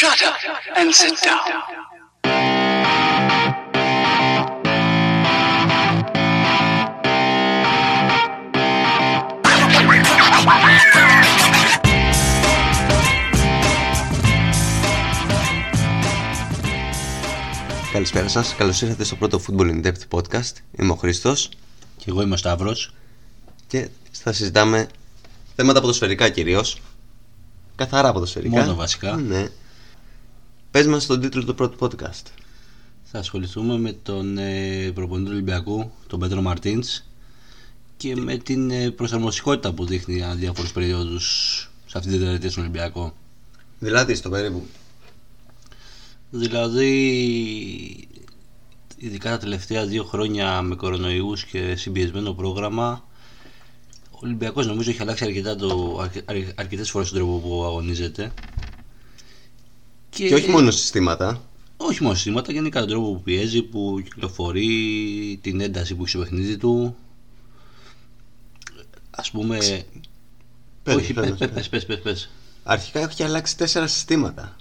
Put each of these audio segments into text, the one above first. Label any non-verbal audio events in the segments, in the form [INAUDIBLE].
Shut up and sit down. Καλησπέρα σας, καλώς ήρθατε στο πρώτο Football in Depth podcast. Είμαι ο Χρήστος Και εγώ είμαι ο Σταύρος. και θα συζητάμε θέματα ποδοσφαιρικά κυρίως. Καθαρά ποδοσφαιρικά. Μόνο βασικά. Ναι. Πες μας τον τίτλο του πρώτου podcast. Θα ασχοληθούμε με τον ε, προπονητή του Ολυμπιακού, τον Πέτρο Μαρτίνς και με την ε, προσαρμοστικότητα που δείχνει για διάφορους περιόδους σε αυτή την τετραετία στον Ολυμπιακό. Δηλαδή στο περίπου. Δηλαδή, ειδικά τα τελευταία δύο χρόνια με κορονοϊούς και συμπιεσμένο πρόγραμμα, ο Ολυμπιακός νομίζω έχει αλλάξει αρκετά το, αρκε- αρ- αρκετές φορές τον τρόπο που αγωνίζεται. Και όχι μόνο συστήματα. όχι μόνο συστήματα, γενικά τον τρόπο που πιέζει, που κυκλοφορεί, την ένταση που έχει στο παιχνίδι του. Ας πούμε... Πες, όχι, πες, πες, πες. πες, πες, πες, πες. Αρχικά έχει αλλάξει τέσσερα συστήματα.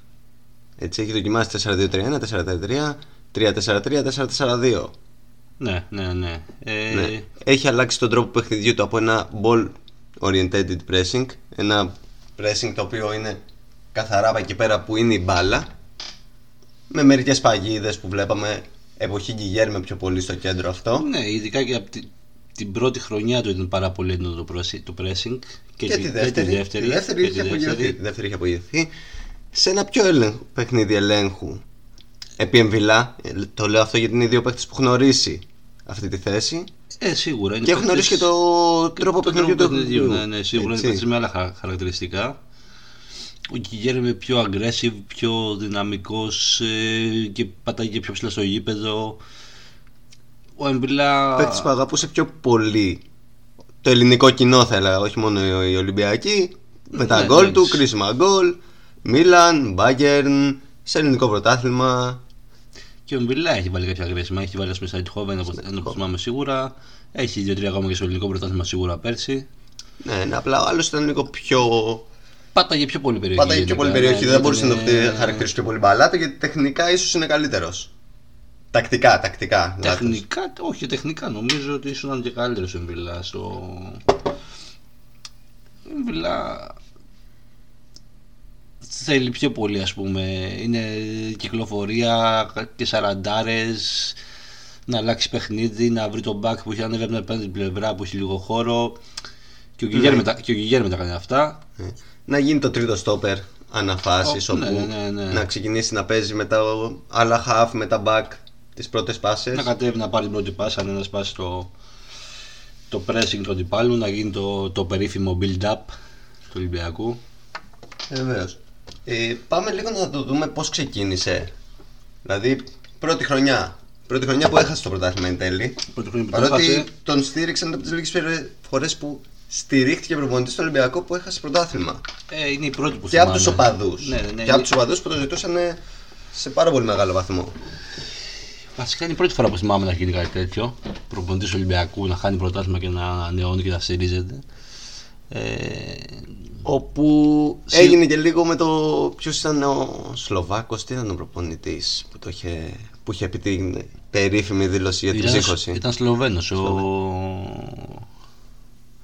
Έτσι έχει δοκιμάσει 4-2-3-1, 4-3-3, 3-4-3, 4-4-2. Ναι, ναι, ναι. Ε, Ναι. Έχει αλλάξει τον τρόπο παιχνιδιού του από ένα ball oriented pressing, ένα pressing το οποίο είναι καθαρά από εκεί πέρα που είναι η μπάλα, με μερικές παγίδες που βλέπαμε εποχή Γκυγέρμε πιο πολύ στο κέντρο αυτό. Ναι, ειδικά και από τη- την πρώτη χρονιά του ήταν πάρα πολύ έντονο το, πρεσι- το pressing. Και, τη- τη δεύτερη, τη δεύτερη, τη δεύτερη και είχε τη απογειωθεί. δεύτερη. Τη δεύτερη είχε απογειωθεί. Σε ένα πιο ελέγχου, παιχνίδι ελέγχου επί εμβυλά, ε, το λέω αυτό γιατί είναι οι δύο παίχτες που έχουν ορίσει αυτή τη θέση Ε, σίγουρα. είναι και έχουν ορίσει και παίκτες- το τρόπο το παιχνιδιού του παιχνιδιού, Ναι, ναι, σίγουρα είναι Έτσι. παίκτες με άλλα χαρα- χαρακτηριστικά. Ο Κιγέρ είναι πιο aggressive, πιο δυναμικός ε, και πατάει και πιο ψηλά στο γήπεδο. Ο Εμπιλά... παίκτης που αγαπούσε πιο πολύ το ελληνικό κοινό θα έλεγα, όχι μόνο οι οι Ολυμπιακοί με τα Ναι, γκολ ναι, του, ναι. κρίσιμα γκολ Μίλαν, Μπάγκερν σε ελληνικό πρωτάθλημα Και ο Εμπιλά έχει βάλει κάποια αγρέσιμα. Έχει βάλει στο Σαϊτχόβεν, όπως όπως θυμάμαι σίγουρα. Έχει δύο-τρία ακόμα και στο ελληνικό πρωτάθλημα σίγουρα πέρσι. ναι, ναι, απλά ο άλλος ήταν λίγο πιο Πάταγε πιο πολύ περιοχή. Πάταγε πιο γενικά, πολύ περιοχή, ναι, δεν μπορούσε να το ήταν, χαρακτηρίσει πιο πολύ μπαλάτα γιατί τεχνικά ίσως είναι καλύτερος Τακτικά, τακτικά. λάθος. Τεχνικά, όχι τεχνικά, νομίζω ότι ήσουν και καλύτερος ο Εμβιλά. Στο... Ο Εμβιλά θέλει πιο πολύ, ας πούμε. Είναι κυκλοφορία και σαραντάρες, να αλλάξει παιχνίδι, να βρει τον back που έχει ανέβει από την απέναντι πλευρά που έχει λίγο χώρο. Και ο Ναι. Γιγέρ μετά, και ο Γιγέρ μετά κάνει αυτά. Ε, Να γίνει το τρίτο στόπερ αναφάσεις Ω, όπου ναι, ναι, ναι. να ξεκινήσει να παίζει με τα άλλα half, με τα back τις πρώτες πάσες Να κατέβει να πάρει την πρώτη πάσα, να σπάσει το, το pressing του αντιπάλου, να γίνει το, το περίφημο build-up του Ολυμπιακού. Βεβαίως. Ε, πάμε λίγο να το δούμε πώς ξεκίνησε. Δηλαδή, πρώτη χρονιά. Πρώτη χρονιά που έχασε το πρωτάθλημα εν τέλει. Πρώτη χρονιά που το Παρότι έχασε. τον στήριξαν από τις λίγες φορές που στηρίχτηκε προπονητής στο Ολυμπιακό που έχασε πρωτάθλημα. Ε, είναι η πρώτη που Και από θυμάμαι. του οπαδούς. Ναι, ναι, ναι. Και από τους οπαδούς που το ζητούσαν σε πάρα πολύ μεγάλο βαθμό. Βασικά είναι η πρώτη φορά που θυμάμαι να γίνει κάτι τέτοιο. Προπονητής του Ολυμπιακού να χάνει πρωτάθλημα και να ανανεώνει και να στηρίζεται. Ε, Όπου Σι- έγινε και λίγο με το. Ποιος ήταν ο Σλοβάκος, τι ήταν ο προπονητής που, το είχε, που είχε πει την περίφημη δήλωση για την ήταν, ψύχωση. ήταν Σλοβαίνος ο,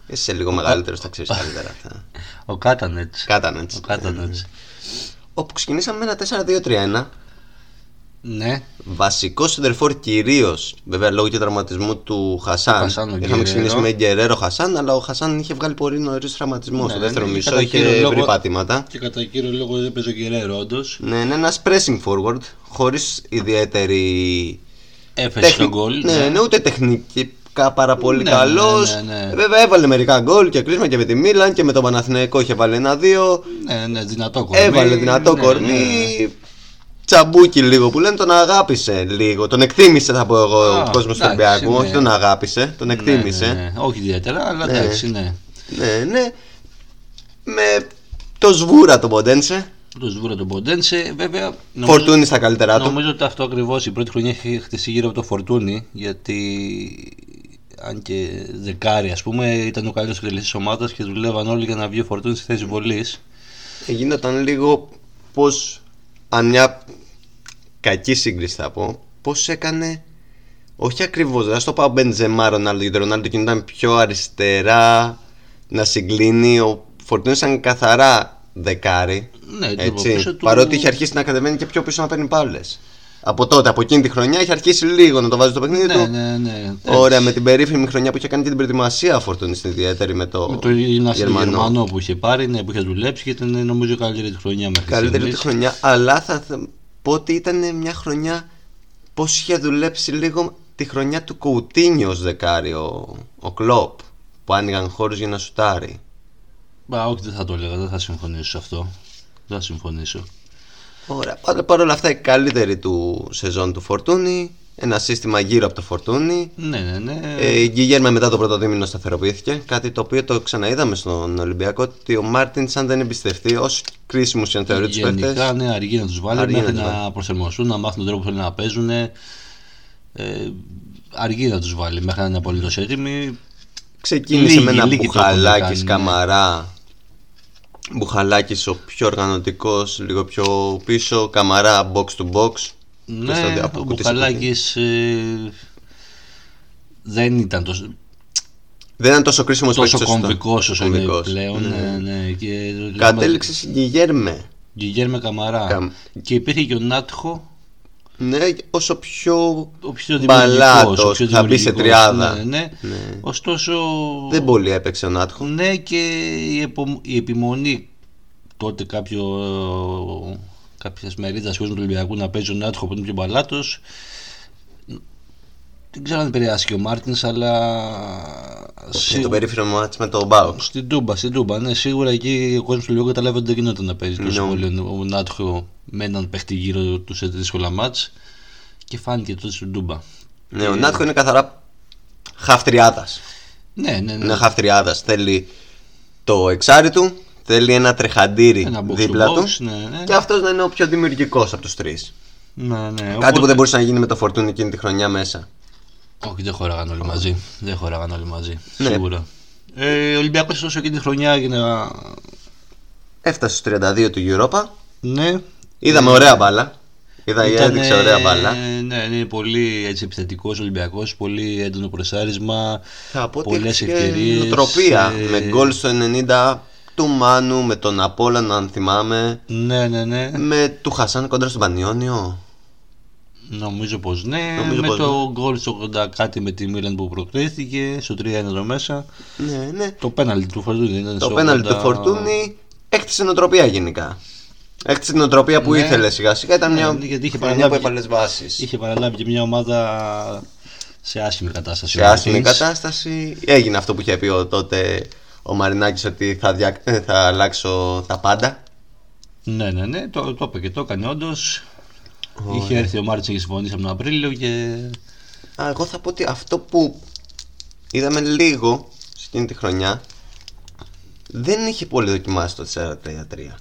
Είσαι λίγο μεγαλύτερος, τα ξέρεις καλύτερα αυτά. ο Κάτανετς. Κάτανετς. Ο Κάτανετς. Όπου ξεκινήσαμε με ένα 4-2-3-1. Ναι, Βασικός σεντερφόρ κυρίως, βέβαια λόγω και τραυματισμού του Χασάν. Χασάν, ο Είχαμε Γκερέρο. ξεκινήσει με Γκερέρο Χασάν, αλλά ο Χασάν είχε βγάλει πολύ νωρίς τραυματισμό. Ναι, Στο ναι, δεύτερο ναι, μισό κατά είχε κύριο βρει λόγο- πάτηματα. και κατά κύριο λόγο δεν παίζει ο Γκερέρο όντως. Ναι, είναι ένας pressing forward, χωρίς ιδιαίτερη. Έφεσε τέχνη- τον γκολ. Ναι, ναι, ούτε τεχνικά πάρα πολύ Ναι, καλός. ναι, ναι, ναι. Βέβαια έβαλε μερικά γκολ και κρίσμα και με τη Μίλαν και με τον Παναθηναϊκό είχε βάλει ένα-δύο. Ναι, ναι, δυνατό κορμί. Έβαλε δυνατό Ναι, κορμί. ναι. Τσαμπούκι λίγο που λένε, τον αγάπησε λίγο. Τον εκτίμησε, θα πω εγώ, Α, ο κόσμος του εντάξει, Ολυμπιακού. ναι. Όχι τον αγάπησε, τον Ναι, εκτίμησε. ναι, ναι. Όχι ιδιαίτερα, αλλά Ναι. εντάξει, ναι. Ναι, ναι. Με το σβούρα τον Ποντένσε. Το σβούρα τον Ποντένσε, βέβαια. νομίζω- Φορτούνη στα καλύτερά του. Νομίζω ότι αυτό ακριβώς η πρώτη χρονιά έχει χτιστεί γύρω από το Φορτούνι γιατί αν και δεκάρι, ας πούμε, ήταν ο καλύτερος εκτελεστή της ομάδας και δουλεύαν όλοι για να βγει ο Φορτούνι στη θέση βολής. Γίνονταν λίγο πώς αν μια κακή σύγκριση θα πω, πώς έκανε. Όχι ακριβώς, δεν θα το πάω Μπεντζεμά Ρονάλντο γιατί ο Ρονάλντο κινούνταν πιο αριστερά να συγκλίνει. Ο Φορτούνης ήταν καθαρά δεκάρι. Ναι, λίγο έτσι, πίσω του- Παρότι είχε αρχίσει να κατεβαίνει και πιο πίσω να παίρνει πάλες. Από τότε, από εκείνη τη χρονιά, είχε αρχίσει λίγο να το βάζει στο παιχνίδι Ναι, του. ναι, ναι. Ωραία, με την περίφημη χρονιά που είχε κάνει και την προετοιμασία ο Φορτούνη στην ιδιαίτερη με το, Με το Γερμανό. Γερμανό. Γερμανό που είχε πάρει, ναι, που είχε δουλέψει και ήταν νομίζω η καλύτερη τη χρονιά μέχρι Καλύτερη τη στιγμής. χρονιά, αλλά θα θα πω ότι ήταν μια χρονιά πώς είχε δουλέψει λίγο τη χρονιά του Κοουτίνιο ως δεκάρι ο, ο Κλόπ που άνοιγαν χώρους για να σουτάρει. Μπα, όχι, δεν θα το έλεγα, δεν θα συμφωνήσω σε αυτό. Δεν θα συμφωνήσω. Ωραία. Παρ' παρ' όλα αυτά η καλύτερη του σεζόν του Φορτούνη. Ένα σύστημα γύρω από το Φορτούνη. Ναι, ναι, ναι. Ε, η Γκίγερμε μετά το πρώτο δίμηνο σταθεροποιήθηκε. Κάτι το οποίο το ξαναείδαμε στον Ολυμπιακό. Ότι ο Μάρτινς, αν δεν εμπιστευτεί, όσο κρίσιμου και αν θεωρεί του Γενικά, παίχτε. ναι, αργεί να τους βάλει Αργεί μέχρι να τους να προσαρμοστούν, να μάθουν τον τρόπο που θέλουν να παίζουν. Ε, αργεί να τους βάλει μέχρι να είναι απολύτως έτοιμοι. Ξεκίνησε Λίγοι, με ένα λίγοι το έχουν μπουχαλάκι κάνει, ναι. Καμαρά. Μπουχαλάκι ο πιο οργανωτικός, λίγο πιο πίσω. Καμαρά box to box. Ναι, στο- από ο κουτί σε Μπουχαλάκης ε, δεν ήταν τόσο, Δεν ήταν τόσο κρίσιμος τόσο κομβικός όσο είναι πλέον. Ναι. Ναι, ναι, και, Κατέληξε στην Γκυγέρμε. Γιγέρμε Καμαρά. Καμ- Και υπήρχε και ο Νάτχο, Ναι, όσο πιο. ο πιο Μπαλάτος, δημιουργικός. ο πιο θα μπει σε δημιουργικός, τριάδα. Ναι, ναι. Ναι. Ωστόσο, Δεν πολύ έπαιξε ο Νάτχο. ναι και η, επο- η επιμονή τότε κάποιο, κάποιες μερίδας κόσμου του Ολυμπιακού να παίζει ο Νάτχο που είναι πιο μπαλάτος δεν ξέρω αν επηρεάσει και ο Μάρτινς αλλά Με σίγουρα- το περίφημο μάτς με το Μπάουκ. Στην Τούμπα, στην Τούμπα. Ναι, σίγουρα εκεί ο κόσμος του Λιώργου καταλάβει ότι δεν γινόταν να παίζει τόσο Ναι. πολύ ο Νάτχο με έναν παίχτη γύρω του σε δύσκολα μάτς και φάνηκε τότε στην Τούμπα. Ναι, ο Νάτχο είναι καθαρά χαφτριάδας. Ναι, ναι, ναι. Είναι χαφτριάδας. Θέλει το εξάρι του, θέλει ένα τρεχαντήρι Ένα box to δίπλα box, του. Ναι, ναι. Και αυτός να είναι ο πιο δημιουργικός από τους τρεις. ναι, ναι. Κάτι Οπότε- που δεν μπορούσε να γίνει με το φορτούνι εκείνη τη χρονιά μέσα. Όχι, δεν χωράγαν όλοι μαζί. Δεν χωράγαν όλοι μαζί. Ναι. Σίγουρα. Ε, ο Ολυμπιακός όσο εκείνη τη χρονιά έγινε. Έφτασε στους 32 του Europa. Ναι. Είδαμε ωραία μπάλα. Είδα η Ήταν, έδειξε ωραία μπάλα. Ναι, είναι πολύ έτσι, επιθετικός Ολυμπιακός, πολύ έντονο πρεσάρισμα, Θα πω ότι πολλές έχεις και ευκαιρίες. νοοτροπία. ε, Με γκολ στο 90 του Μάνου, με τον Απόλαν αν θυμάμαι. Ναι, ναι, ναι. Με του Χασάν κοντρα στον Πανιόνιο. Νομίζω πως ναι. Νομίζω με πως το γκολ στο 80 κάτι με τη Μίλαν που προκρίθηκε, στο 3-1 εδώ μέσα. Ναι, ναι. Το πέναλτι του Φορτούνη ήταν Το στο πέναλτι 80. του Φορτούνη έκτισε νοοτροπία γενικά. Έκτισε την νοοτροπία που Ναι. ήθελε σιγά σιγά. Ήταν μια Ναι, γιατί είχε χρονιά παραλάβει- που épαλες βάσεις. Είχε παραλάβει και μια ομάδα σε άσχημη κατάσταση. Σε ο άσχημη Μαρτίνς. κατάσταση έγινε αυτό που είχε πει ο, τότε ο Μαρινάκης ότι θα, δια... ε, θα αλλάξω τα πάντα. Ναι, ναι, ναι, το, το είπε και το έκανε όντω. Είχε έρθει ο Μάρτιν και συμφωνήσει από τον Απρίλιο και. Α, εγώ θα πω ότι αυτό που είδαμε λίγο σε εκείνη τη χρονιά δεν είχε πολύ δοκιμάσει το 4-3-3.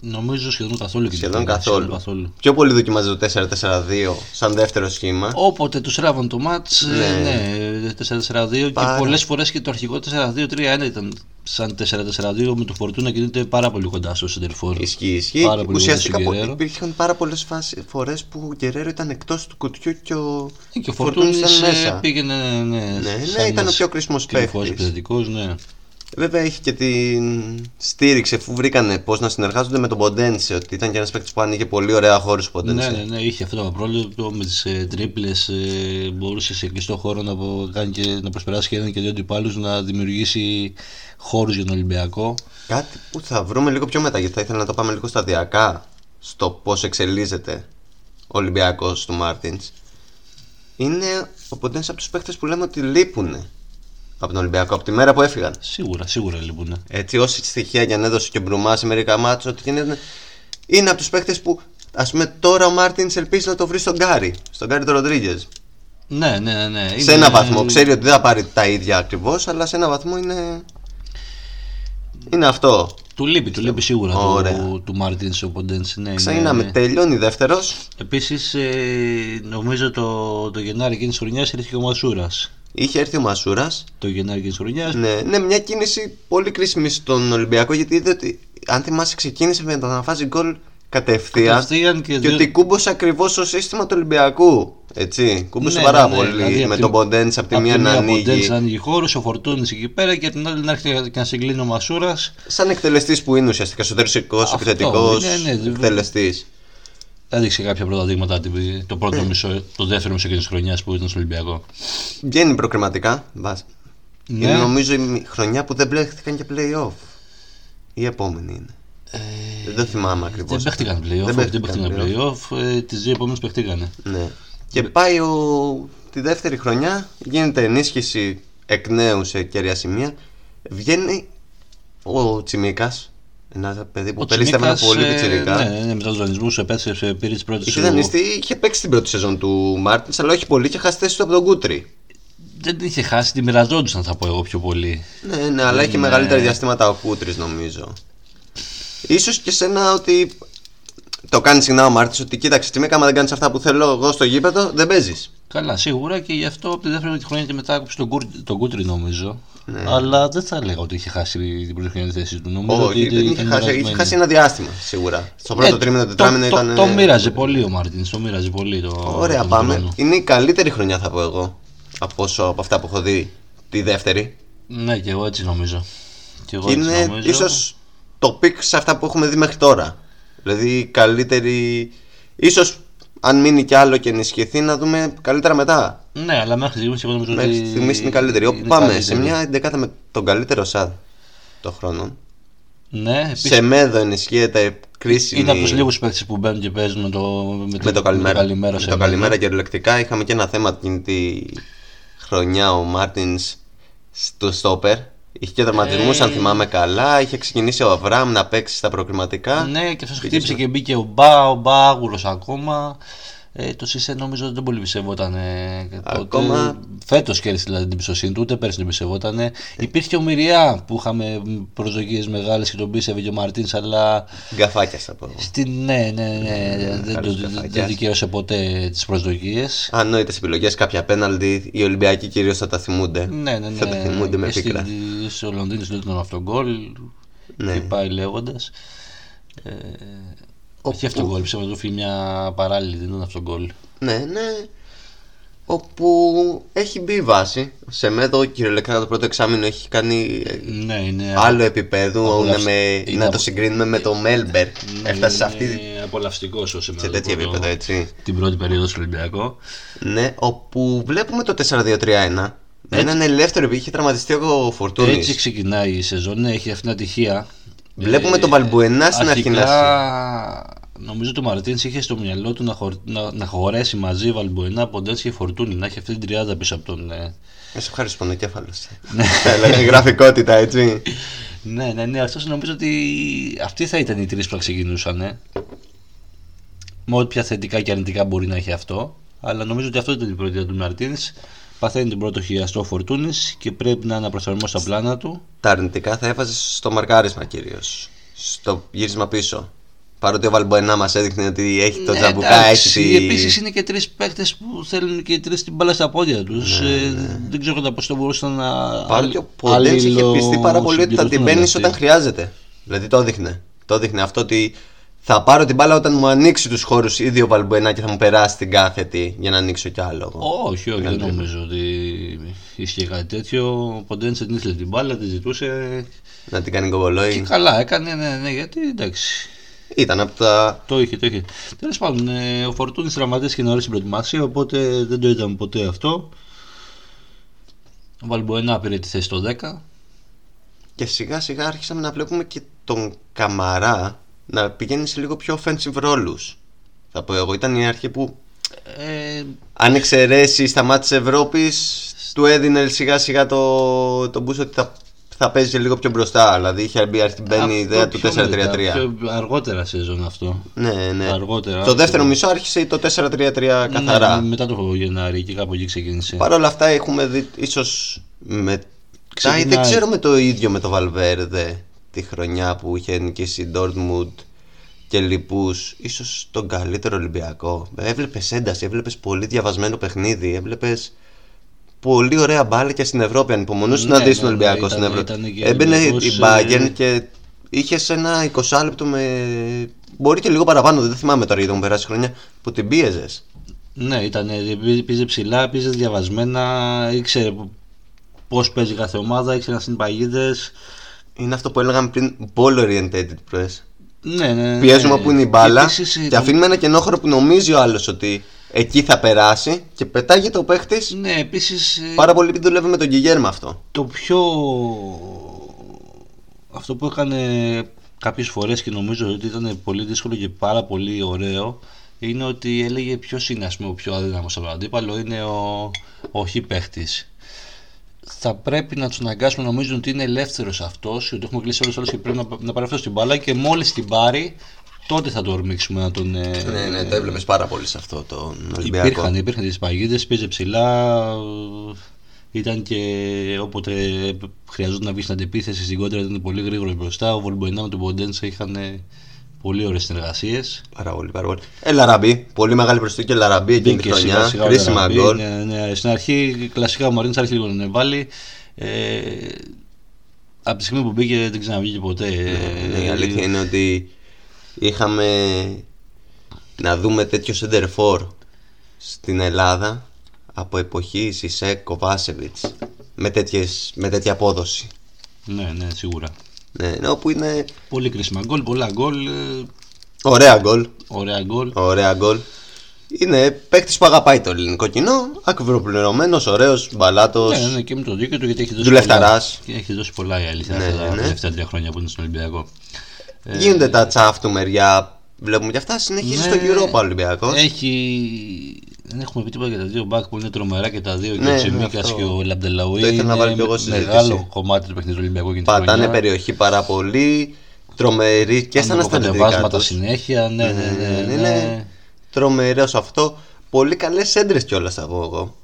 Νομίζω σχεδόν καθόλου και Σχεδόν δεν καθόλου. καθόλου. Πιο πολύ δοκιμάζει το 4-4-2 σαν δεύτερο σχήμα. Όποτε τους ράβαν το μάτς, Ναι. ναι, 4-4-2 και Πάρα. πολλές φορές και το αρχικό 4-2-3-1 ήταν σαν 4-4-2 με το Φορτούνα κινείται πάρα πολύ κοντά στο Σεντερφόρ. Ισχύει, ισχύει. Πάρα πολύ Ουσιαστικά κοντά στο πο- Γκερέρο. υπήρχαν πάρα πολλές φορές που ο Γκερέρο ήταν εκτός του κουτιού και ο, Και ο Φορτούνης Φορτούνης ήταν ε, μέσα. πήγαινε, ναι, ναι, Ναι, σαν ναι, ήταν ο ένας πιο κρίσιμος κρυφός παίκτης. επιθετικός, ναι. Βέβαια είχε και την στήριξη αφού βρήκανε πώς να συνεργάζονται με τον Ποντένσε. Ότι ήταν και ένας παίκτης που άνοιγε πολύ ωραία χώρους ο Ναι, Ποντένσε. ναι, ναι, είχε αυτό το πρόβλημα με τις ε, τρίπλες. Ε, μπορούσες σε κλειστό χώρο να, πο- κάνει και, να προσπεράσει και έναν και δύο αντιπάλους να δημιουργήσει χώρους για τον Ολυμπιακό. Κάτι που θα βρούμε λίγο πιο μετά γιατί θα ήθελα να το πάμε λίγο σταδιακά στο πώς εξελίσσεται ο Ολυμπιακός του Μάρτινς. Είναι ο Ποντένσε από τους παίκτες που λέμε ότι λείπουν από τον Ολυμπιακό από τη μέρα που έφυγαν. Σίγουρα, σίγουρα λοιπόν. Έτσι, όση στοιχεία για να έδωσε και Μπρουμάς σε μερικά μάτια, ότι είναι, είναι από τους παίκτες που ας πούμε τώρα ο Μάρτινς ελπίζει να το βρει στον Γκάρι, στον Γκάρι τον Ροντρίγκες. Ναι, ναι, ναι. Σε ένα βαθμό. Ξέρει ότι δεν θα πάρει τα ίδια ακριβώς, αλλά σε ένα βαθμό είναι. Είναι αυτό. Του λείπει, του λείπει σίγουρα Ωραία. του, του Μάρτινς ο Ποντένσε. Ναι, Ξεκινάμε. ναι. Τελειώνει δεύτερος. Επίσης, ε, νομίζω το, το Γενάρη εκείνης της χρονιάς ήρθε και ο Μασούρας. Είχε έρθει ο Μασούρας. Το Γενάρη εκείνη της χρονιάς. Ναι, ναι, μια κίνηση πολύ κρίσιμη στον Ολυμπιακό γιατί είδε ότι αν θυμάσαι ξεκίνησε με το να βάζει γκολ κατευθείαν. Κατευθείαν και και δύο- ότι κούμπωσε ακριβώς στο σύστημα του Ολυμπιακού. Έτσι. Κούμπωσε Ναι, πάρα ναι, ναι, πολύ δηλαδή με απ' τον τη- Ποντένς από τη απ' μία να ο Ποντένς ανοίγει. να ανοίγει χώρος, ο Φορτούνη εκεί πέρα και απ' την άλλη να έρχεται και να συγκλίνει ο Μασούρας. Σαν εκτελεστής που είναι ουσιαστικά εσωτερικός Αυτό, επιθετικός ναι, ναι, εκτελεστής. Έδειξε κάποια πρώτα δείγματα την- το πρώτο μισό, το δεύτερο μισό και της χρονιάς που ήταν στο Ολυμπιακό. Βγαίνει προκριματικά. βάζ- Ναι. Είναι νομίζω η χρονιά που δεν μπλέχτηκαν και playoff. Η επόμενη είναι. δεν το θυμάμαι ακριβώς. Ε, Δεν παίχτηκαν playoff, Δεν όχι, δεν παίχτηκαν παίχτηκαν playoff. Ε, τις δύο επόμενες παίχτηκαν. Ναι. Και πάει ο... τη δεύτερη χρονιά, γίνεται ενίσχυση εκ νέου σε κέρια σημεία. Βγαίνει ο Τσιμίκας, ένα παιδί που περίσταμε ένα πολύ πιτσιρικά. Ναι, ναι, ναι, μετά τους δανεισμού επέστρεψε, πήρε τι πρώτε. Είχε δανειστεί, είχε παίξει την πρώτη σεζόν του Μάρτινς, αλλά όχι πολύ και χάσει θέση του από τον Κούτρι. Δεν είχε χάσει, τη μοιραζόντουσαν θα πω εγώ πιο πολύ. Ναι, ναι, αλλά έχει μεγαλύτερα διαστήματα ο Κούτρις νομίζω. Ίσως και σένα ότι το κάνεις συχνά ο Μάρτινς ότι κοίταξε, Τσιμίκα, άμα δεν κάνεις αυτά που θέλω εγώ στο γήπεδο, δεν παίζεις. Καλά, σίγουρα και γι' αυτό από τη δεύτερη χρονιά και μετά άκουσε τον, Κούρ- τον Κούτρι νομίζω. Ναι. Αλλά δεν θα έλεγα ότι είχε χάσει την πρώτη χρονιά τη θέση του. Νομίζω Όχι, ότι δεν είχε ήταν χάσει, είχε μοιρασμένη. χάσει ένα διάστημα σίγουρα. Στο πρώτο Ναι, τρίμηνο, το- τετράμινο το, ήταν. Το, μοίραζε πολύ ο Μάρτινς, το μοίραζε πολύ. Το, Ωραία, τον πάμε. χρόνο. Είναι η καλύτερη χρονιά, θα πω εγώ. Από, όσο, από αυτά που έχω δει. Τη δεύτερη. Ναι, και εγώ έτσι νομίζω. Και εγώ Και έτσι είναι νομίζω. ίσως το πικ σε αυτά που έχουμε δει μέχρι τώρα. Δηλαδή η καλύτερη. ίσως αν μείνει κι άλλο και ενισχυθεί να δούμε καλύτερα μετά. Ναι, αλλά μέχρι στιγμής εγώ νομίζω Μέχρι ότι. στιγμής είναι η καλύτερη. Όπου είναι πάμε καλύτερη. σε μια εντεκάδα με τον καλύτερο σαδ των χρόνων. Ναι, επίσης Σε μέδο ενισχύεται κρίσιμη. είναι από τους λίγους παίκτες που μπαίνουν και παίζουν με το, με το καλημέρα. καλημέρα με σε το μένα. καλημέρα κυριολεκτικά είχαμε και ένα θέμα εκείνη τη χρονιά ο Μάρτινς στο στόπερ. Είχε και τραυματισμού, Ε. αν θυμάμαι καλά. Είχε ξεκινήσει ο Αβραάμ να παίξει στα προκριματικά. Ναι, και αυτός Πήγε χτύπησε στο- και μπήκε ο Μπα, ο Μπα άγουρος ακόμα. Ε, το Σισε νομίζω ότι δεν πολύ πιστεύοταν. Ε, Ακόμα- Φέτος κέρδισε δηλαδή την εμπιστοσύνη του, ούτε πέρσι την πιστεύοταν. Υπήρχε ο Μυριά που είχαμε προσδοκίες μεγάλες και τον πίστευε και ο Μαρτίνς, αλλά Γκαφάκιας θα πω. στην, ναι, ναι, ναι, δεν, καλός το- καφάκιας. δεν δικαίωσε ποτέ τις προσδοκίες. Ανόητες επιλογές, κάποια πέναλτι. Οι Ολυμπιακοί κυρίως θα τα θυμούνται. Ναι, ναι, ναι. Θα τα θυμούνται με Και πίκρα. στη- Στο Λονδίνο στο τον αυτογκόλ. Ναι. Και πάει λέγοντας. Ε, όχι αυτογκόλ, πιστεύω ότι του φύγει μια παράλληλη, δεν ήταν αυτογκόλ. Ναι, ναι. Όπου έχει μπει η βάση. Σε μέδο κυριολεκτικά το πρώτο εξάμεινο έχει κάνει ε, Ναι, είναι. άλλο επίπεδο. απολαυσ- Είναι με, είναι να απο- το συγκρίνουμε με το Μέλμπερ. Ναι, Έφτασε σε είναι αυτή απολαυστικός όσο σε τέτοιο επίπεδο, έτσι. Την πρώτη περίοδο στο Ολυμπιακό. Ναι, όπου βλέπουμε το 4-2-3-1. Με έναν ελεύθερο επειδή είχε τραυματιστεί ο Φορτούνης. Έτσι ξεκινάει η σεζόν, ναι, έχει αυτήν την ατυχία. Βλέπουμε Ε, τον Βαλμπουενά στην αρχή να αρχικά, Νομίζω ότι ο Μαρτίνς είχε στο μυαλό του να, χωρ... να, να χωρέσει μαζί Βαλμποενά, Ποντένς και Φορτούνη, να έχει αυτή την τριάδα πίσω από τον. ε, Με σε ευχαριστώ, πονοκέφαλο. [LAUGHS] Θα έλεγα γραφικότητα, έτσι. Ναι, ναι, ναι, ωστόσο νομίζω ότι αυτοί θα ήταν οι τρεις που θα ξεκινούσαν. Ε. Με όποια θετικά και αρνητικά μπορεί να έχει αυτό. Αλλά νομίζω ότι αυτό ήταν η πρώτη του Μαρτίνς. Παθαίνει την πρώτο χειαστό Φορτούνης και πρέπει να αναπροσαρμόσει τα πλάνα του. Τα αρνητικά θα έβαζε στο μαρκάρισμα κυρίως. Στο γύρισμα πίσω. Παρότι ο Βαλμποενά μας έδειχνε ότι έχει το Ναι, τζαμπουκά, εντάξει, έχει τη. Επίσης είναι και τρεις παίκτες που θέλουν και οι τρεις την μπάλα στα πόδια τους. Δεν ξέρω κατά πόσο θα μπορούσαν να. Παρότι ο Ποντένς είχε αλληλο- πιστεί πάρα πολύ ότι θα την συμπληρωθούν παίρνει αυτοί. όταν χρειάζεται. Δηλαδή το έδειχνε. Το έδειχνε αυτό ότι θα πάρω την μπάλα όταν μου ανοίξει τους χώρους ήδη ο Βαλμποενά και θα μου περάσει την κάθετη για να ανοίξω κι άλλο. εγώ. Όχι, όχι, δεν νομίζω ότι ισχύει κάτι τέτοιο. Ο Ποντένσε την ήθελε την μπάλα, τη ζητούσε. Να την κάνει Και κοβολόι. καλά έκανε, ναι, ναι, γιατί εντάξει. Ήταν από τα. Το είχε, το είχε. Τέλος πάντων, ε, ο Φορτούνης τραυματίστηκε νωρίς στην προετοιμασία, οπότε δεν το είδαμε ποτέ αυτό. Ο Βαλμποενά πήρε τη θέση στο 10. Και σιγά σιγά άρχισαμε να βλέπουμε και τον Καμαρά να πηγαίνεις σε λίγο πιο offensive ρόλους. Θα πω εγώ, ήταν η αρχή που Ε, αν εξαιρέσεις στα μάτια της Ευρώπης του έδινε σιγά σιγά το, το boost ότι θα, θα παίζει και λίγο πιο μπροστά. Δηλαδή είχε μπει αρχή μπαίνει η αυτό ιδέα του πιο 4-3-3. μετά, πιο αργότερα σεζόν αυτό. Ναι, ναι. Αργότερα. Το δεύτερο μισό άρχισε το 4-3-3 καθαρά. Ναι, μετά το Γενάρη και κάπου εκεί ξεκίνησε. Παρ' όλα αυτά έχουμε δει ίσως με... Ξεκινάει. δεν ξέρω με το ίδιο με το Βαλβέρδε τη χρονιά που είχε νικήσει η Dortmund και λοιπούς ίσως τον καλύτερο Ολυμπιακό έβλεπες ένταση, έβλεπες πολύ διαβασμένο παιχνίδι έβλεπες πολύ ωραία μπάλα και στην Ευρώπη ανυπομονούσε Ναι, να δεις τον ναι, ναι, Ολυμπιακό ήταν- στην Ευρώπη ήταν και έμπαινε Ολυμπιακός, η Bayern ε, και είχες ένα 20 λεπτό με. Μπορεί και λίγο παραπάνω, δεν θυμάμαι τώρα γιατί έχουν περάσει χρόνια που την πίεζες. Ναι, ήταν, πήγε ψηλά, πήγε διαβασμένα, ήξερε πώς παίζει κάθε ομάδα, ήξερε να συμπαγίδε. Είναι αυτό που έλεγαμε πριν, ball oriented press. Ναι, ναι, ναι. Πιέζουμε όπου είναι η μπάλα Επίσης, ε, και αφήνουμε ένα κενόχωρο που νομίζει ο άλλος ότι εκεί θα περάσει και πετάγεται ο παίχτης. Ναι, επίσης. Πάρα πολύ επειδή δουλεύει με τον Κιγέρμα αυτό. Το πιο. Αυτό που έκανε κάποιες φορές και νομίζω ότι ήταν πολύ δύσκολο και πάρα πολύ ωραίο είναι ότι έλεγε ποιο είναι ας πούμε, ο πιο αδύναμος από τον αντίπαλο. Είναι ο, ο χ παίχτης. Θα πρέπει να τους αναγκάσουμε να νομίζουν ότι είναι ελεύθερος αυτός, ότι έχουμε κλείσει όλου του άλλου και πρέπει να, να πάρει αυτό την μπάλα και μόλις την πάρει, τότε θα το ορμήξουμε να τον. ε, Ναι, ναι, το έβλεπες πάρα πολύ σε αυτό τον Ολυμπιακό. Υπήρχαν, υπήρχαν τις παγίδες, πήγε ψηλά, ήταν και όποτε χρειαζόταν να βγει στην αντεπίθεση στην κόντρα ήταν πολύ γρήγορος μπροστά. Ο Βολμποϊνά με τον Ποντένσα είχαν ε, πολύ ωραίες συνεργασίες. Πάρα πολύ, πάρα πολύ. Ε, Λαραμπή, πολύ μεγάλη προσθήκη και Λαραμπή εκείνη τη Μπήκε σιγά χρονιά. σιγά ο Κρίσιμα Λαραμπή, γκολ. Ναι, ναι, στην αρχή κλασικά ο Μαρίνης άρχισε λίγο να τον βάλει. Ε, από τη στιγμή που μπήκε δεν ξαναβγήκε ποτέ. Ναι, Ε, η αλήθεια είναι ότι είχαμε να δούμε τέτοιο center for στην Ελλάδα από εποχή Σισέκ Κοβάσεβιτς με, τέτοιες, με τέτοια απόδοση. Ναι, ναι, σίγουρα. Ναι, ναι, όπου είναι Πολύ κρίσιμα γκολ, πολλά γκολ, ε, ωραία γκολ. ωραία γκολ. Ωραία γκολ. Είναι παίκτης που αγαπάει το ελληνικό κοινό. Ακριβοπληρωμένος, ωραίος, μπαλάτος. Ναι, ναι, ναι, και με το δίκιο του γιατί έχει δώσει Δουλευταράς. πολλά. Και έχει δώσει πολλά η αλήθεια Ναι, αυτά τα ναι. τελευταία τρία χρόνια που είναι στον Ολυμπιακό. Ε, Γίνονται τα τσάφ του μεριά. Βλέπουμε και αυτά. Συνεχίζει στο Ναι. Europa ο Ολυμπιακός. Έχει. Δεν έχουμε πει τίποτα για τα δύο μπακ που είναι τρομερά και τα δύο. και Ναι, ο ναι, Τσιμίκας αυτό. και ο Λαμπτελαουί. Το ήθελα να είναι βάλω κι εγώ στη συζήτηση. Μεγάλο κομμάτι του παιχνιδιού του Ολυμπιακού εκείνη τη Πατάνε χρονιά. περιοχή πάρα πολύ. Τρομερή και στα Κάνουν αναστατικά αποκατεβάσματα τους. συνέχεια. Ναι, ναι, ναι. Ναι, ναι. ναι. Τρομερός αυτό. Πολύ καλές έντρες κιόλας θα πω εγώ.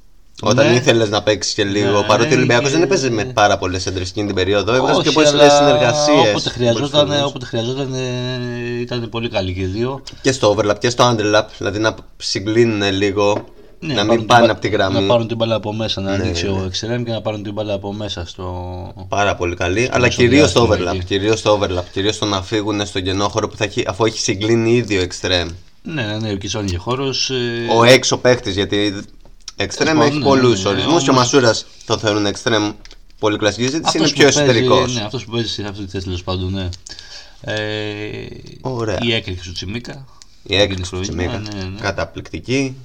Όταν Ναι. ήθελες να παίξεις και λίγο. Ναι, παρότι ο Ολυμπιακός και- δεν έπαιζε με πάρα πολλές έντρες εκείνη την περίοδο. Έβγαζε και Όχι, πολλές αλλά συνεργασίες. Όποτε χρειαζόταν, όποτε χρειαζόταν ε, ήταν πολύ καλοί και οι δύο. Και στο overlap και στο underlap. Δηλαδή να συγκλίνουν λίγο. Ναι, να μην πάρουν την πάνε μπα- από τη γραμμή. Να πάρουν την μπάλα από μέσα, να Ναι, ανοίξει ναι. ο Extreme και να πάρουν την μπάλα από μέσα στο. Πάρα πολύ καλή. Αλλά μέσο κυρίως στο διάστημα overlap. εκεί. Κυρίως στο overlap. Κυρίως στο να φύγουν στον κενό χώρο που θα έχει, αφού έχει συγκλίνει ήδη ο extreme. Ναι, ναι, ναι, ο Κιτσόνι και χώρος. Ο έξω παίχτη, γιατί extreme Ναι, έχει ναι, πολλούς ναι, ναι, ορισμούς όμως- και ο Μασούρας το θεωρούν extreme πολύ κλασική ζήτηση. Είναι Αυτός πιο που παίζει- εσωτερικός. Ναι, αυτός που παίζει σε αυτή τη θέση τέλος πάντων, ναι. Ε, Ωραία. Η έκρηξη του Τσιμίκα. Η έκρηξη του χρονιά, Τσιμίκα. ναι, ναι. Καταπληκτική.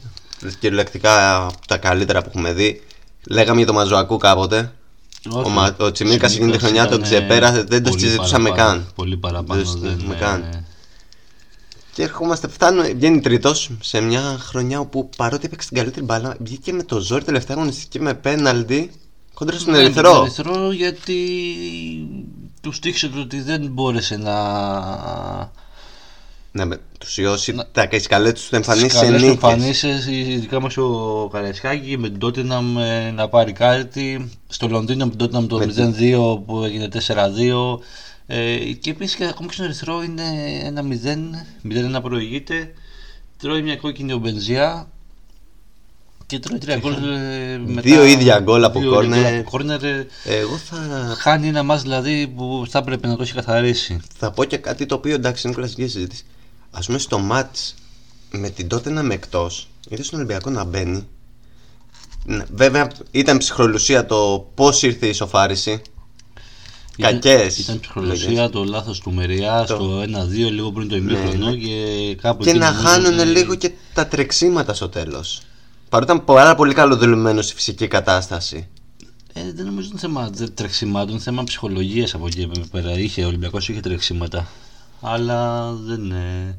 Κυριολεκτικά από τα καλύτερα που έχουμε δει. Λέγαμε για το Μαζουακού κάποτε. Όχι, Ο Μα- ο Τσιμίκας εκείνη τη χρονιά τον ήταν, ξεπέρασε, δεν το πολύ συζητούσαμε παραπάνω, καν. Πολύ παραπάνω. Δεν το Δεν, συζητούσαμε ε, καν. Και ερχόμαστε, φτάνουμε, βγαίνει τρίτος σε μια χρονιά όπου παρότι έπαιξε την καλύτερη μπάλα, βγήκε με το ζόρι τελευταία αγωνιστική με πέναλτι κόντρα στον Ναι, Ερυθρό. τον Ερυθρό γιατί του τύχησε το ότι δεν μπόρεσε να. Ναι, με τους ιώσει Να- τα καλές του εμφανίσει σε Καλές νίκες. εμφανίσεις, ειδικά μας ο Καραϊσκάκη με την Τότιναμ ε, να πάρει κάτι. Στο Λονδίνο με την Τότιναμ το Με 0-2 που έγινε 4-2. Ε, και επίσης και ακόμα και στον Ερυθρό είναι ένα 0, 0-1 προηγείται. Τρώει μια κόκκινη ο Μπενζιά και τρώει τρία γκολ. ε, μετά- Δύο ίδια γκολ από δύο ίδια γκολ κόρνερ. από κόρνερ, ε, Εγώ θα, Χάνει ένα μάτς δηλαδή που θα έπρεπε να το έχει καθαρίσει. θα πω και κάτι το οποίο εντάξει είναι κλασική συζήτηση. Α πούμε στο match με την τότε να με εκτός, είδε στον Ολυμπιακό να μπαίνει. Ναι, Βέβαια ήταν ψυχρολουσία το πώς ήρθε η ισοφάριση. Ήταν- Κακές Ήταν ψυχολογία, λόγες. το λάθος του Μεριά Το- στο 1-2 λίγο πριν το ημίχρονο και κάπου Και εκεί να νομίζω χάνουν ότι- λίγο και τα τρεξίματα στο τέλος. Παρότι ήταν πάρα πολύ καλοδουλεμένο στη φυσική κατάσταση. Ε, δεν νομίζω ότι είναι θέμα δε- τρεξιμάτων, είναι θέμα ψυχολογίας από εκεί και πέρα. Είχε ο Ολυμπιακός, είχε τρεξίματα. Αλλά δεν είναι.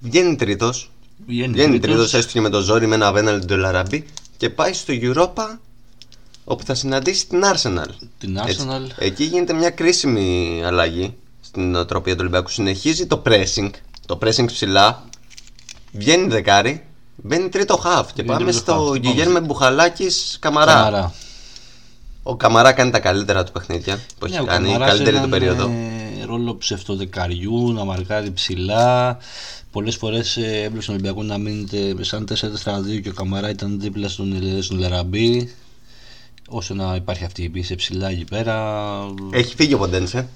Βγαίνει τρίτος. Βγαίνει, Βγαίνει τρίτος. τρίτος, έστω και με το ζόρι με ένα απέναντι του Λαραμπή και πάει στο Europa όπου θα συναντήσει την Arsenal. Την Έτσι. Arsenal. Εκεί γίνεται μια κρίσιμη αλλαγή στην οτροπία του Ολυμπιακού. Συνεχίζει το pressing, το pressing ψηλά, βγαίνει δεκάρι, μπαίνει τρίτο half και Βγαίνει πάμε τρίτο half. στο Τι Γκυγέρ πάμε. με Μπουχαλάκης Καμαρά. Καμαρά. Ο Καμαρά κάνει τα καλύτερα του παιχνίδια που έχει Ναι, ο κάνει, Καμαράς καλύτερη του έναν, περίοδο. ε, ρόλο ψευτοδεκαριού, να μαρκάρει ψηλά. Πολλές φορές ε, έβλεπε στον Ολυμπιακό να μείνεται σαν 4-4-2 και ο Καμαρά ήταν δίπλα στον, ε, στον Λεραμπή ώστε να υπάρχει αυτή η πίεση ψηλά εκεί πέρα. Έχει φύγει ο Ποντένσε.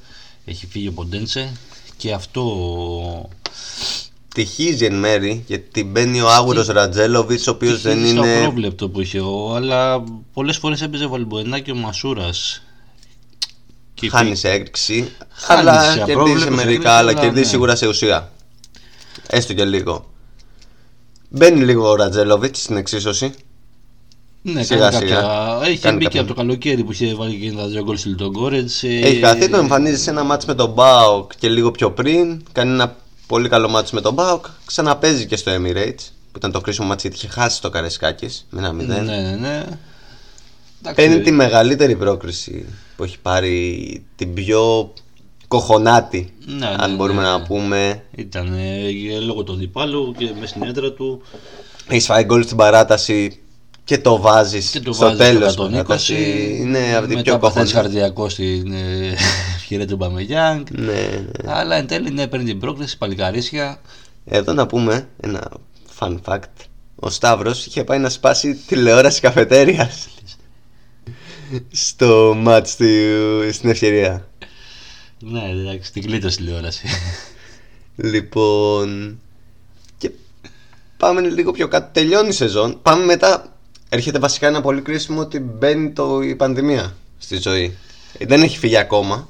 Έχει φύγει ο Ποντένσε και αυτό Τυχίζει εν μέρη γιατί μπαίνει ο Άγουρος Ρατζέλοβιτς, ο οποίος δεν τυχίζει στο είναι. πρόβλεπτο που είχε ο, αλλά πολλές φορές έπαιζε Βαλμποενά και ο Μασούρας. Και Χάνει σε έκρηξη, Χάνει αλλά σε κερδίζει απρόβλεπτο, σε μερικά, κερδίζει, αλλά αλλά κερδίζει ναι. σίγουρα σε ουσία. Έστω και λίγο. Μπαίνει λίγο ο Ρατζέλοβιτς στην εξίσωση. Ναι, Σιγά, κάνει σιγά. κάποια... Έχει Κάνει μπει και κάποια. από το καλοκαίρι που είχε βάλει και τα δύο γκολ στη Λιτογκόρετς. ε, Έχει χαθεί, το εμφανίζει σε ένα μάτς με τον Μπάουκ και λίγο πιο πριν. Κάνει ένα πολύ καλό μάτς με τον Μπάουκ. Ξαναπέζει και στο Emirates που ήταν το κρίσιμο μάτς γιατί είχε χάσει το Καρεσκάκης με ένα 0. Ναι, ναι, ναι. Παίρνει Εντάξει, τη μεγαλύτερη πρόκριση που έχει πάρει την πιο κοχονάτη Ναι, αν ναι, μπορούμε ναι. να πούμε Ήταν ε, λόγω του αντιπάλου και μέσα στην έδρα του. έχει φάει γκολ στην παράταση και το βάζεις Και το στο βάζεις τέλος στο στην 120. παράταση. είναι από την μετά πιο παθαίνει κοχονάτη καρδιακό στην ε, [LAUGHS] ευκαιρία του Μπαμεγιάνγκ. ναι, ναι. Αλλά εν τέλει ναι, παίρνει την πρόκληση, παλικαρίσια. Εδώ να πούμε ένα fun fact. Ο Σταύρος είχε πάει να σπάσει τηλεόραση καφετέριας στο μάτς του, στην ευκαιρία. Ναι, εντάξει, την κλείτωσε τηλεόραση. Λοιπόν. Και πάμε λίγο πιο κάτω. Τελειώνει η σεζόν. Πάμε μετά. Έρχεται βασικά ένα πολύ κρίσιμο ότι μπαίνει το, η πανδημία στη ζωή. Ε, Δεν έχει φύγει ακόμα.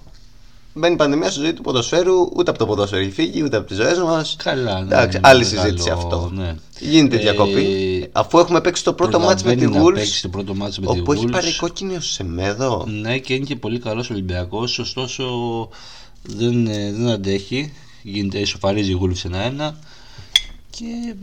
Μπαίνει η πανδημία στη ζωή του ποδοσφαίρου. Ούτε από το ποδόσφαιρο έχει φύγει, ούτε από τις ζωές μας. Καλά, ναι. Εντάξει, είναι άλλη μεγάλο, συζήτηση αυτό. Ναι. Γίνεται Ε, διακοπή. Αφού έχουμε παίξει το πρώτο μάτς με τη προλαβαίνει να παίξει Wolves. το πρώτο μάτς με τη Όπου έχει Wolves. πάρει κόκκινη ο Σεμέδο. Ναι, και είναι και πολύ καλός Ολυμπιακός. Ωστόσο, δεν, ε, δεν αντέχει. Γίνεται, ισοφαρίζει η Wolves 1-1. Και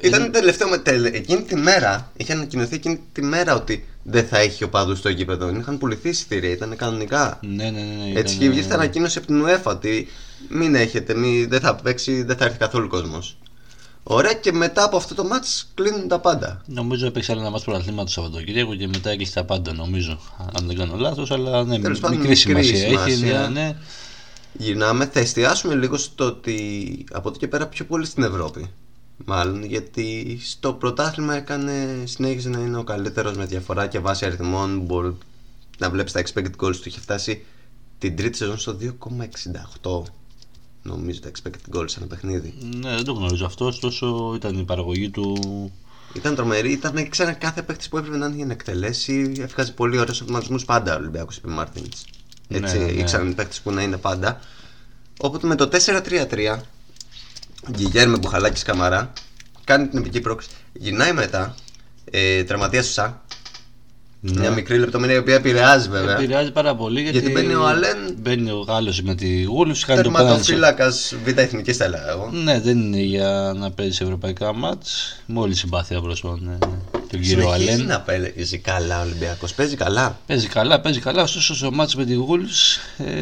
Ήταν τελευταίο με τελε... Εκείνη τη μέρα, είχε ανακοινωθεί εκείνη τη μέρα ότι δεν θα έχει οπαδού στο γήπεδο. Είχαν πουληθεί εισιτήρια, ήταν κανονικά. ναι, ναι, ναι. ναι, Έτσι ήταν, και βγήκε στην ανακοίνωση από την UEFA ότι μην έχετε, μη, δεν θα παίξει, δεν θα έρθει καθόλου κόσμος. Ωραία και μετά από αυτό το μάτς κλείνουν τα πάντα. Νομίζω έπαιξε άλλο ένα μάτς πρωταθλήματο το Σαββατοκύριακο και μετά έκλεισε τα πάντα, νομίζω. Αν δεν κάνω λάθος, αλλά ναι, Τέλος πάντων, μικρή μικρή σημασία έχει. σημασία. Ναι, ναι. Γυρνάμε, θα εστιάσουμε λίγο στο ότι από εδώ και πέρα πιο πολύ στην Ευρώπη. Μάλλον γιατί στο πρωτάθλημα έκανε, συνέχιζε να είναι ο καλύτερος με διαφορά και βάση αριθμών μπορεί να βλέπεις τα expected goals του είχε φτάσει την τρίτη σεζόν στο 2,68 νομίζω τα expected goals σε ένα παιχνίδι. ναι, δεν το γνωρίζω αυτό. Ωστόσο, ήταν η παραγωγή του. Ήταν τρομερή, ήταν ήξερα κάθε παίκτης που έπρεπε να είναι για να εκτελέσει. Έβγαζε πολύ ωραίους αυτοματισμούς πάντα ο Ολυμπιακός επί Μάρτινς. Έτσι, Ναι, ναι. ήξεραν οι παίκτες που να είναι πάντα. Οπότε με το 4-3-3, Γκυγέρμε Μπουχαλάκη Καμαρά κάνει την επική πρόκληση. Γυρνάει μετά, ε, τραυματίας του Σα. Ναι. Μια μικρή λεπτομέρεια η οποία επηρεάζει βέβαια. Επηρεάζει πάρα πολύ γιατί, Γιατί μπαίνει ο Αλέν- Μπαίνει ο Γάλλος με τη Wolves, κάνει το πέναλτι. Τερματοφύλακα Β' Εθνικής, θα έλεγα εγώ. Ναι, δεν είναι για να παίζει σε ευρωπαϊκά μάτς. Μόλις συμπάθεια προ τον, ναι, ναι, τον κύριο Συνεχίζει Αλέν. να παίζει καλά ο Ολυμπιακός. Παίζει καλά. Παίζει καλά, παίζει καλά. Ωστόσο στο μάτς με τη Wolves ε,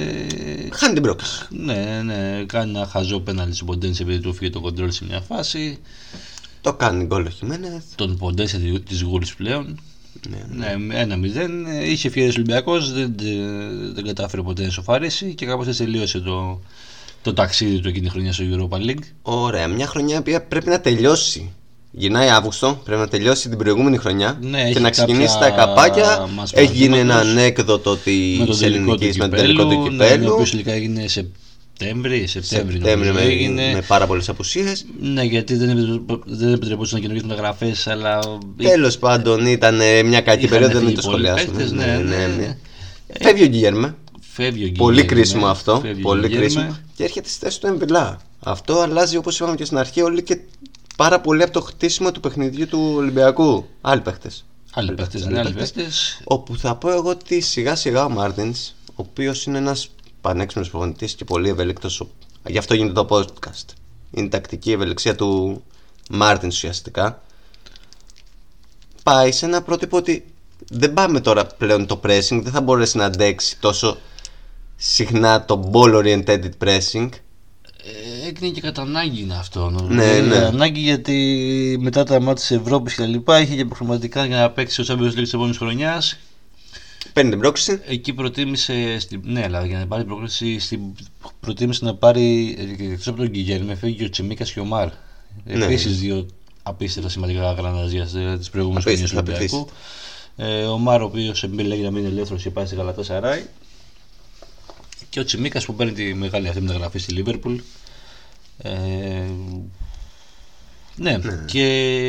Χάνει την πρόκληση. ναι, ναι, κάνει ένα χαζό πέναλτι στον Ποντένσε επειδή του φύγε το κοντρόλ σε μια φάση. Το κάνει γκολ ο Χιμένεθ. Τον Ποντένσε τη της Wolves πλέον. Ναι. Ναι, ένα μηδέν. Ε, Είχε ευκαιρίε ο Ολυμπιακός, δεν, δεν κατάφερε ποτέ να σοφαρίσει και κάπως έτσι τελείωσε το, το ταξίδι του εκείνη τη χρονιά στο Europa League. Ωραία, μια χρονιά που πρέπει να τελειώσει. Γυρνάει Αύγουστο, πρέπει να τελειώσει την προηγούμενη χρονιά Ναι, και έχει να ξεκινήσει τα κάποια καπάκια. μας Έχει γίνει ένα παραδείγματος. ανέκδοτο ότι με το σε τελικό του ελληνικής με το τελικό κυπέλου, του ναι, ο κυπέλου. οποίος τελικά έγινε Σεπτέμβρη, Σεπτέμβρη, Σεπτέμβρη νομίζω με, έγινε. με πάρα πολλές απουσίες. Ναι, γιατί δεν, επιτρεπ- δεν επιτρεπόταν να καινούργιες μεταγραφές, αλλά. Τέλος πάντων ήταν ε, μια κακή Είχαν περίοδο, δεν φύγει το πολλοί σχολιάσουμε. παίκτες, ναι, ναι. Φεύγει ο Γκίγερμε. Φεύγει ο Πολύ Γκυγέρμε, κρίσιμο αυτό. φεύγει ο Πολύ Γκυγέρμε. κρίσιμο. Και έρχεται στη θέση του Εμβιλά. Αυτό αλλάζει όπως είπαμε και στην αρχή όλοι και πάρα πολύ από το χτίσιμο του παιχνιδιού του Ολυμπιακού. Άλλοι παίχτες. Άλλοι παίχτες, ναι, άλλοι παίχτες. Όπου θα πω εγώ ότι σιγά σιγά ο Μάρτινς, ο οποίος είναι ένας πανέξυπνος προπονητής και πολύ ευέλικτος, γι' αυτό γίνεται το podcast. Είναι η τακτική ευελιξία του Μάρτινς ουσιαστικά. Πάει σε ένα πρότυπο ότι δεν πάμε τώρα πλέον το pressing, δεν θα μπορέσει να αντέξει τόσο συχνά το ball oriented pressing. Ε, Έγινε και κατά ανάγκη είναι αυτό. Ναι, Ε, ναι. Ανάγκη γιατί μετά τα μάτια της Ευρώπης και τα λοιπά είχε και προγραμματικά για να παίξει ο Champions League της επόμενης χρονιάς. Παίρνει την πρόκληση. Εκεί προτίμησε. Στη... Ναι, αλλά για να πάρει πρόκληση, στην... προτίμησε να πάρει. Εκτός από τον Γκυγέρμε, φεύγει και ο Τσιμίκας και ο Μαρ. Ναι. Επίσης δύο απίστευτα σημαντικά γραναζία της προηγούμενης χρονιάς του Απίστευτα, Ολυμπιακού. Ε, ο Μαρ, ο οποίος λέγει να μην είναι ελεύθερος και πάει στη Γαλατά Σαράι. Και ο Τσιμίκας που παίρνει τη μεγάλη αυτή μεταγραφή στη Λίβερπουλ. Ε, ναι, και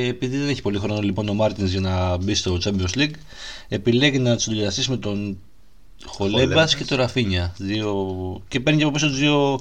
επειδή δεν έχει πολύ χρόνο λοιπόν ο Μάρτινς για να μπει στο Champions League, επιλέγει να συνδυαστήσει με τον Χολέμπας Χολέμπας. και τον Ραφίνια. Δύο... Και παίρνει και από πίσω τους δύο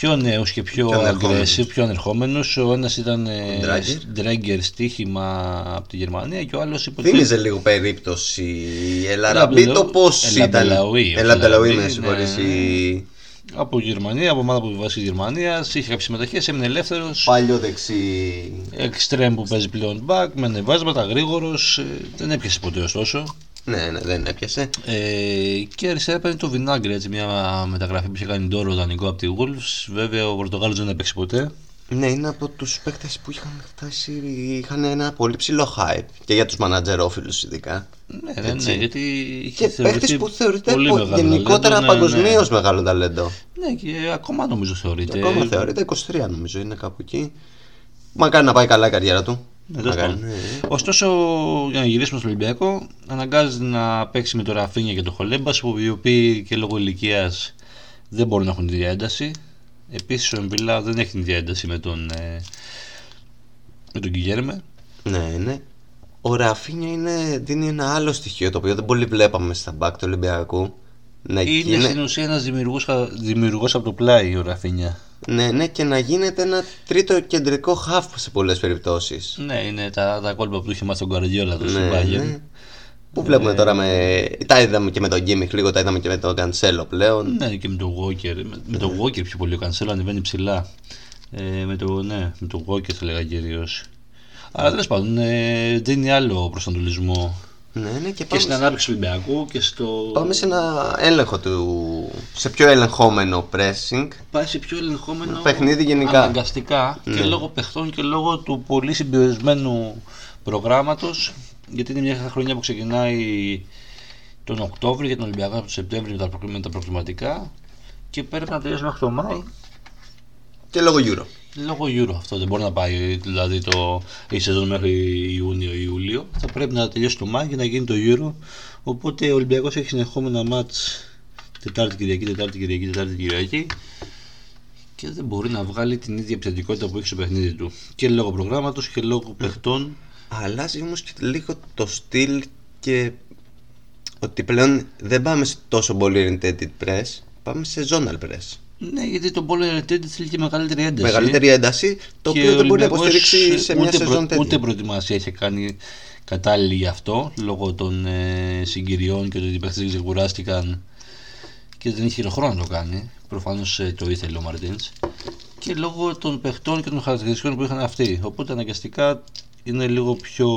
πιο νέους και πιο Πιο ανερχόμενους. aggressive, πιο ανερχόμενους. Ο ένας ήταν ε, Ντράγκερ. Ντράγκερ στοίχημα από τη Γερμανία και ο άλλος υποτίθεται Θύμιζε λίγο περίπτωση Ελαραμπή το Ελαμπελαού- πώς ήταν. Ελαμπελαούι, ο Ελαμπελαούι, Ελαμπελαούι, με συγχωρείς. ναι. η- από Γερμανία, από ομάδα που βάζει Γερμανία, είχε κάποιες συμμετοχές, έμεινε ελεύθερος. Παλιό δεξί. Εξτρέμ που παίζει πλέον back, με ανεβάσματα, γρήγορος. Δεν έπιασε ποτέ ωστόσο. Ναι, ναι, δεν έπιασε. Ε, και αριστερά παίρνει το Vinagre, έτσι, μια μεταγραφή που είχε κάνει τώρα δανεικό από τη Wolves. Βέβαια ο Πορτογάλος δεν έπαιξε ποτέ. Ναι, είναι από τους παίκτες που είχαν φτάσει. είχαν ένα πολύ ψηλό hype και για τους μανατζερόφιλους ειδικά. Ναι, ναι, Έτσι. ναι, γιατί είχε Και θεωρηθεί παίκτες που θεωρείται πολύ πο- μεγάλο γενικότερα ταλέντο, ναι, παγκοσμίω ναι. μεγάλο ταλέντο. Ναι, και ακόμα νομίζω θεωρείται. Ακόμα θεωρείται 23 νομίζω, είναι κάπου εκεί. Μακάρι να πάει καλά η καριέρα του. Ναι, τέλος Μακάρι, πάντων. ναι. Ωστόσο, για να γυρίσουμε στο Ολυμπιακό, αναγκάζεται να παίξει με το Ραφίνια και το Χολέμπας, που οι οποίοι και λόγω ηλικίας δεν μπορούν να έχουν την ίδια ένταση. Επίσης, ο Εμπιλά δεν έχει την ίδια ένταση με τον, ε, με τον Κιγέρμε. Ναι, ναι. Ο Ραφίνια είναι, δίνει ένα άλλο στοιχείο το οποίο δεν πολύ βλέπαμε στα μπακ του Ολυμπιακού. Να Είναι γίνει- στην ουσία ένας δημιουργός από το πλάι ο Ραφίνια. Ναι, ναι, και να γίνεται ένα τρίτο κεντρικό χαφ σε πολλές περιπτώσεις. Ναι, είναι τα, τα κόλπα που του είχε μάθει τον Καρδιόλα του στην Ναι, Bayern. ναι. Που βλέπουμε τώρα με. Τα είδαμε και με τον Γκίμιχ λίγο, τα είδαμε και με τον Κανσέλο πλέον. Ναι, και με τον Walker. Με, με τον Walker πιο πολύ. Ο Κανσέλο ανεβαίνει ψηλά. Ε, με το, ναι, με τον Walker θα λέγα κυρίως. Αλλά τέλος πάντων ε, δίνει άλλο προσανατολισμό Ναι, ναι, και και πάμε, στην σε... ανάπτυξη του Ολυμπιακού και στο. πάμε σε ένα έλεγχο του. σε πιο ελεγχόμενο pressing. Πάει σε πιο ελεγχόμενο Παιχνίδι γενικά. αναγκαστικά και Ναι. λόγω παιχτών και λόγω του πολύ συμπερισμένου προγράμματος. Γιατί είναι μια χρονιά που ξεκινάει τον Οκτώβριο για τον Ολυμπιακό από τον Σεπτέμβριο με τα, προκρι- με τα προκριματικά και πρέπει να τελειώσει μέχρι το Μάη Και λόγω Euro. Λόγω Euro αυτό δεν μπορεί να πάει δηλαδή το, η σεζόν μέχρι Ιούνιο-Ιούλιο. Θα πρέπει να τελειώσει το Μάη και να γίνει το Euro. Οπότε ο Ολυμπιακός έχει συνεχόμενα μάτς Τετάρτη Κυριακή, Τετάρτη Κυριακή, Τετάρτη Κυριακή και δεν μπορεί να βγάλει την ίδια επιθετικότητα που έχει στο παιχνίδι του. Και λόγω προγράμματος και λόγω παιχτών. Αλλάζει όμως και λίγο το στυλ και ότι πλέον δεν πάμε σε τόσο πολύ oriented press, πάμε σε zonal press. Ναι, γιατί το Ball United θέλει και μεγαλύτερη ένταση. Μεγαλύτερη ένταση, το Και οποίο ο δεν μπορεί να Ολυμπιακός υποστηρίξει σε μια ούτε σεζόν τέτοια. Ούτε προετοιμασία είχε κάνει κατάλληλη γι' αυτό, λόγω των ε, συγκυριών και ότι οι παίχτες δεν ξεκουράστηκαν και δεν είχε το χρόνο να το κάνει. Προφανώς το ήθελε ο Μαρτίν. Και λόγω των παιχτών και των χαρακτηριστικών που είχαν αυτοί. Οπότε αναγκαστικά είναι λίγο πιο.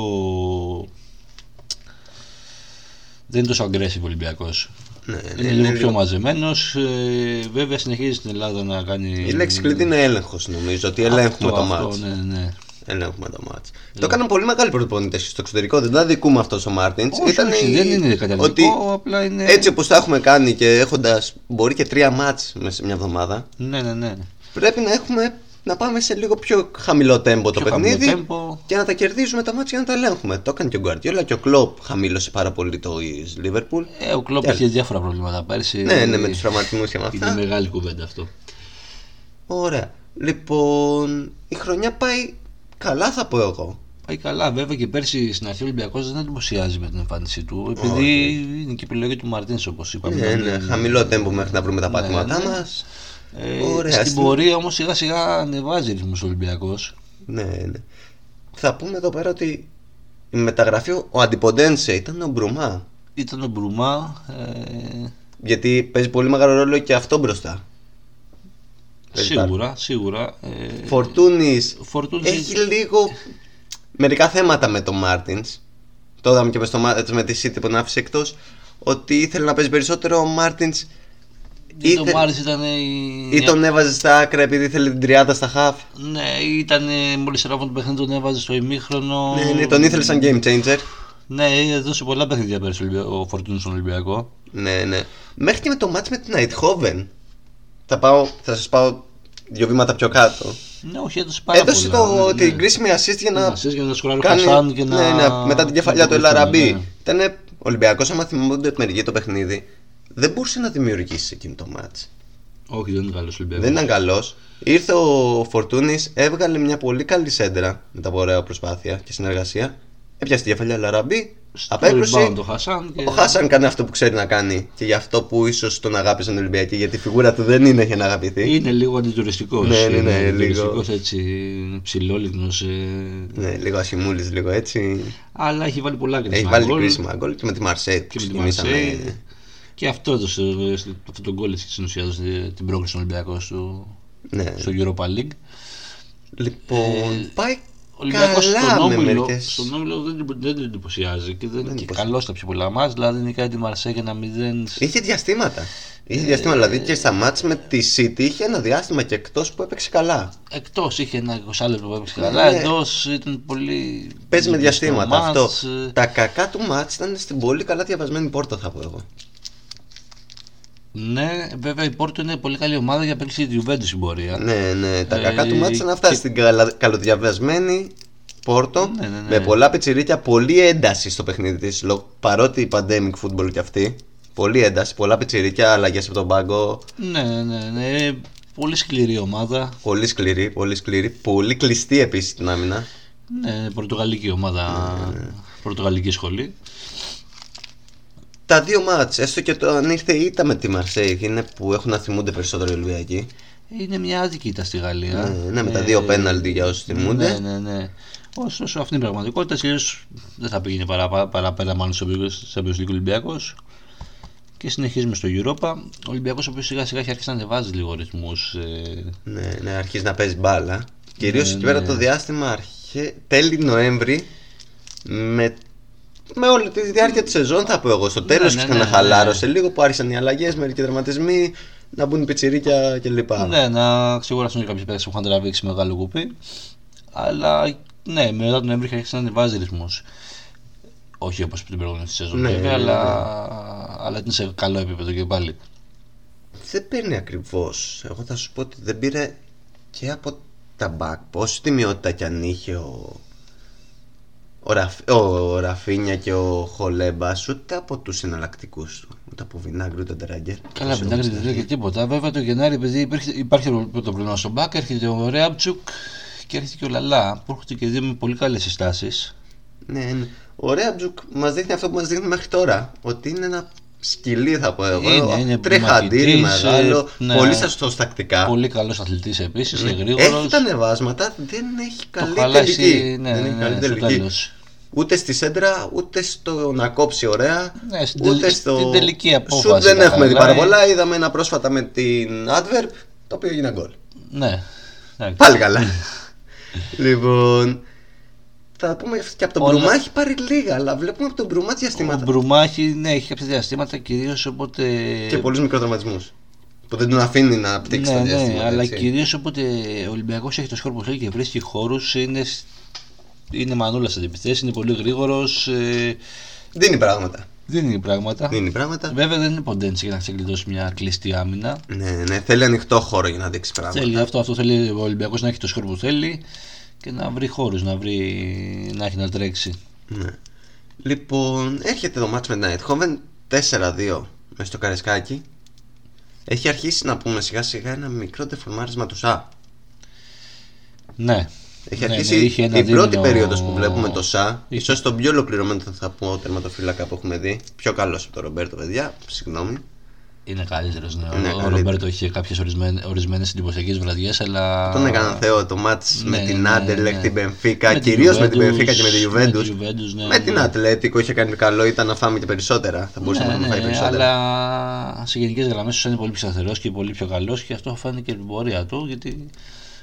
Δεν είναι τόσο aggressive ο Ολυμπιακός. Ναι, ναι, Είναι είναι λίγο πιο λίγο- μαζεμένος. Ε, βέβαια συνεχίζει στην Ελλάδα να κάνει. Η λέξη κλειδί είναι έλεγχος, νομίζω. Ότι ελέγχουμε Αυτό, το αυτό, μάτς. Ναι, ναι. Ελέγχουμε το μάτς. Το έκαναν πολύ μεγάλοι προπονητέ στο εξωτερικό. Δεν τα δικούμε αυτό ο Μάρτινς. Όχι, όχι, δεν είναι καταλληλικό, απλά είναι- Έτσι όπως τα έχουμε κάνει και έχοντας μπορεί και τρία μάτς μέσα σε μια εβδομάδα, Ναι, ναι, ναι. πρέπει να έχουμε να πάμε σε λίγο πιο χαμηλό τέμπο το Πιο παιχνίδι χαμηλό tempo. και να τα κερδίζουμε τα μάτια για να τα ελέγχουμε. Το έκανε και ο Γκουαρδιόλα και ο Κλοπ χαμήλωσε πάρα πολύ το Λίβερπουλ. Ε, ο Κλόπ είχε διάφορα προβλήματα πέρσι. Ναι, ναι, με τους τραυματισμούς και με Είναι αυτά. μεγάλη κουβέντα αυτό. Ωραία. Λοιπόν, η χρονιά πάει καλά, θα πω εγώ. Πάει καλά, βέβαια και πέρσι στην αρχή ο Ολυμπιακός δεν εντυπωσιάζει με την εμφάνισή του. Επειδή είναι και η επιλογή του Μαρτίνς, όπως είπαμε. Ναι, ναι, χαμηλό τέμπο μέχρι να βρούμε τα Ναι, πατήματά ναι. μας. Ε, Ωραία, στην στην- πορεία όμως σιγά σιγά ανεβάζει ρυθμός ο Ολυμπιακός. Ναι, ναι. Θα πούμε εδώ πέρα ότι η μεταγραφή, ο Αντιποντένσε ήταν ο Μπρουμά. Ήταν ο Μπρουμά. Ε, Γιατί παίζει πολύ μεγάλο ρόλο και αυτό μπροστά. Παίζει σίγουρα, σίγουρα. Ε, Φορτούνης Φορτούνης- έχει λίγο μερικά θέματα με τον Μάρτινς. Το είδαμε και με, στο, Μά- με τη City που τον άφησε εκτός ότι ήθελε να παίζει περισσότερο ο Μάρτινς ή τον ήθε- Μάρις ήταν η... ή τον έβαζε στα άκρα επειδή ήθελε την τριάδα στα χαφ. Ναι, ήταν μόλις στράβωνε το παιχνίδι τον έβαζε στο ημίχρονο. Ναι, ναι, τον ήθελε σαν game changer. Ναι, έδωσε πολλά παιχνίδια πέρσι ο Ολυμπια- ο Φορτούνης στον Ολυμπιακό. Ναι, ναι. Μέχρι και με το μάτς με την Αιτχόβεν. Θα, πάω, θα σας πάω δύο βήματα πιο κάτω. Ναι, όχι, έδωσε πάρα Έδωσε πολλά. το, ναι, την ναι. κρίσιμη assist για να Assist για να σκοράρει ο κάνει. Χασάν και να- ναι, ναι, μετά την κεφαλιά του να Ελαραμπή. ναι. Ήταν Ολυμπιακός, άμα θυμούνται την μερική το παιχνίδι. Δεν μπορούσε να δημιουργήσεις εκείνο το μάτς. Όχι, δεν είναι καλός Ολυμπιακός. Δεν ήταν καλός. Ήρθε ο Φορτούνης, έβγαλε μια πολύ καλή σέντρα μετά από ωραία προσπάθεια και συνεργασία. Έπιασε τη κεφαλιά Λαραμπή, απέκλωσε. Το Χασάν και... Ο Χάσαν κάνει αυτό που ξέρει να κάνει και γι' αυτό που ίσως τον αγάπησαν οι Ολυμπιακοί. Γιατί η φιγούρα του δεν είναι για να αγαπηθεί. Είναι λίγο αντιτουριστικός. Ναι, ναι, ναι, λίγο. έτσι ψηλόλιγνος. Ναι, λίγο ασημούλη, λίγο έτσι. Αλλά έχει βάλει πολλά κρίσιμα Έχει βάλει γκολ. κρίσιμα γκολ και με τη Μαρσέη. Και με τη Μαρσέη. Και αυτό έδωσε αυτό τον γκολ στην ουσία έδωσε την πρόκληση στον Ολυμπιακό στο, Ναι. στο Europa League. Λοιπόν, πάει Ο Ολυμπιακός καλά στον με Όμιλο, μερικές. στον Όμιλο δεν, δεν τον εντυπωσιάζει και δεν είναι και εντυπωσιάζει. καλός στα πιο πολλά μας. Δηλαδή νικάει τη Μαρσέη και ένα 0. Είχε διαστήματα. Είχε διαστήματα, δηλαδή και στα μάτς με τη City είχε ένα διάστημα και εκτός που έπαιξε καλά. Εκτός είχε ένα 20 λεπτό που έπαιξε Ναι, καλά, ναι. εντός ήταν πολύ. Παίζει με ζήτητο διαστήματα μάτς, αυτό. ε, Τα κακά του μάτς ήταν στην πολύ καλά διαβασμένη πόρτα θα πω εγώ. Ναι, βέβαια η Πόρτο είναι πολύ καλή ομάδα για παίξει της Juventus στην πορεία. Ναι, ναι, τα Ε, κακά του μάτς ήταν αυτά και- στην καλα- καλοδιαβασμένη πόρτο Ναι, ναι, ναι. με πολλά πετσιρίκια, πολλή ένταση στο παιχνίδι της λο- παρότι pandemic football κι αυτή. Πολλή ένταση, πολλά πετσιρίκια, αλλαγές από τον πάγκο. Ναι, ναι, ναι. Πολύ σκληρή ομάδα. Πολύ σκληρή, πολύ σκληρή. Πολύ κλειστή επίσης την άμυνα. Ναι, πορτογαλική ομάδα. Ναι, Πορτογαλική σχολή. Τα δύο μάτς, έστω και το αν ήρθε η ήττα με τη Μαρσέη, είναι που έχουν να θυμούνται περισσότερο οι Ολυμπιακοί. Είναι μια άδικη ήττα στη Γαλλία. Ναι, ναι, με τα δύο πέναλτι για όσους θυμούνται. Ναι, ναι, ναι. Ωστόσο αυτή είναι η πραγματικότητα. Κυρίω δεν θα πήγαινε παραπέρα, παραπέρα μάλλον στο Champions League Ολυμπιακός. Και συνεχίζουμε στο Europa. Ο Ολυμπιακός, ο οποίος σιγά σιγά έχει αρχίσει να ανεβάζει λίγο ρυθμούς. Ε, Ναι, ναι, αρχίζει να παίζει μπάλα. Κυρίως Ναι, εκεί πέρα ναι. το διάστημα αρχέ... τέλη Νοέμβρη με... με όλη τη διάρκεια της σεζόν θα πω εγώ. Στο τέλος ναι, ναι, ναι, ναι, ξαναχαλάρωσε λίγο που άρχισαν οι αλλαγές, μερικοί δραματισμοί, να μπουν οι πιτσιρίκια κλπ. ναι, να ξεκουραστούν κάποιοι παίκτες που είχαν τραβήξει μεγάλο κουπί. Αλλά ναι, μετά τον Νοέμβρη έχει αρχίσει να ανεβάζει ρυθμούς. Όχι όπως την προηγούμενη σεζόν, Ναι, βέβαια, ναι, αλλά, αλλά είναι σε καλό επίπεδο και πάλι. Δεν παίρνει ακριβώς. Εγώ θα σου πω ότι δεν πήρε και από τα μπακ. Πόση τιμιότητα κι αν είχε ο. Ο, Ραφ... ο Ραφίνια και ο Χολέμπα, ούτε από τους εναλλακτικούς του. Ούτε από Βινάγκρη ούτε Ντράγκερ. Καλά, πεντάκρι δεν λέει και τίποτα. Βέβαια το Γενάρη, επειδή υπήρχε, υπάρχει το πρόβλημα στον Μπακ, έρχεται ο Ρέαμτσουκ και έρχεται και ο Λαλά, που έρχονται και δύο με πολύ καλές συστάσεις. Ναι, ναι. Ο Ρέαμπτζουκ μας δείχνει αυτό που μας δείχνει μέχρι τώρα. Ότι είναι ένα σκυλί, θα πω εγώ. Είναι, είναι Τρεχαντήρι, μαχητής, μεγάλο. ε, ναι. Πολύ σωστό τακτικά. Πολύ καλός αθλητής επίσης, Ναι. γρήγορος. Έχει τα ανεβάσματα, δεν έχει Το καλή χαλάσει, τελική. ναι, δεν έχει ναι, καλή στο τελική. τέλος. Ούτε στη σέντρα, ούτε στο να κόψει ωραία. Ναι, στην ούτε τελ- στο. στην τελική απόφαση Σουτ δεν τα έχουμε δει πάρα χαλάει. πολλά. Είδαμε ένα πρόσφατα με την Adverb, το οποίο έγινε γκολ. Ναι. Εντάξει. Πάλι καλά. λοιπόν. Θα πούμε και από τον Όλα- Μπρουμά έχει πάρει λίγα, αλλά βλέπουμε από τον Μπρουμά Ο διαστήματα. Μπρουμά έχει, ναι, έχει κάποια διαστήματα κυρίως οπότε. Και πολλούς μικροδραματισμούς. Που δεν τον αφήνει να πτύξει ναι, τα ναι, διαστήματα. αλλά έτσι. κυρίως όποτε ο Ολυμπιακός έχει το σκόρ που θέλει και βρίσκει χώρους, είναι, σ- είναι μανούλας σε αντιπιθέσεις, είναι πολύ γρήγορος. Ε, Δίνει πράγματα. δίνει πράγματα. Δίνει πράγματα. Βέβαια δεν είναι ποντέντσι για να ξεκλειδώσει μια κλειστή άμυνα. Ναι, ναι, θέλει ανοιχτό χώρο για να δείξει πράγματα. Θέλει αυτό, αυτό θέλει ο Ολυμπιακός να έχει το σκορ που θέλει και να βρει χώρους, να, βρει, να έχει να τρέξει. Ναι. Λοιπόν, έρχεται το μάτς με την Eindhoven 4-2 μέσα στο Καρεσκάκι. Έχει αρχίσει να πούμε σιγά σιγά ένα μικρό τεφορμάρισμα του ΣΑ. Ναι. Έχει Ναι, αρχίσει ναι, είχε ένα η πρώτη δίμηνο- περίοδος που βλέπουμε το ΣΑ. Είχε- Ίσως τον πιο ολοκληρωμένο θα πω τερματοφύλακα που έχουμε δει. Πιο καλός από τον Ρομπέρτο, παιδιά. Συγγνώμη. Είναι καλύτερος. Ναι. Είναι ο καλύτερος. Ρομπέρτο είχε κάποιες ορισμένες εντυπωσιακές βραδιές, αλλά. Τον έκαναν θεό το μάτς με Ναι, την ναι, Άντερλεχτ, ναι. την Μπενφίκα, Με την κυρίως με την Juventus, Μπενφίκα και με την με Juventus. τη Juventus, ναι, Με την ναι. Ατλέτικο είχε κάνει καλό, ήταν να φάμε και περισσότερα. Θα μπορούσαμε Ναι, να φάει ναι, περισσότερα. αλλά σε γενικές γραμμές είναι πολύ πιο σταθερός και πολύ πιο καλός και αυτό φάνηκε και την πορεία του γιατί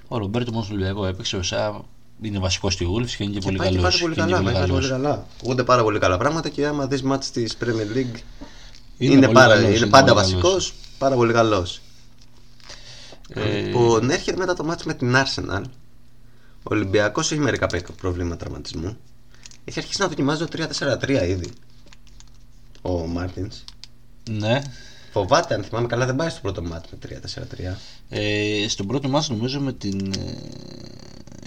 ο Ρομπέρτο μόνος στο Ολυμπιακό έπαιξε. Ο Σά είναι βασικός στη Wolves και είναι και, Και πολύ πάει και καλός. πάρα πολύ καλά, πάει πάρα πολύ καλά. Ακούγονται πάρα πολύ καλά πράγματα και άμα δεις μάτς της Premier League είναι, πάρα, είναι πάντα βασικός, πάρα πολύ καλός. Ε, Λοιπόν, έρχεται μετά το μάτς με την Arsenal. Ο Ολυμπιακός έχει μερικά πε- προβλήματα τραυματισμού. Έχει αρχίσει να δοκιμάζει το 3-4-3 ήδη. Ο Μάρτινς. Ναι. Φοβάται, αν θυμάμαι καλά, δεν πάει στο πρώτο μάτς με 3-4-3. Ε, στον πρώτο μάτι νομίζω με την. ε,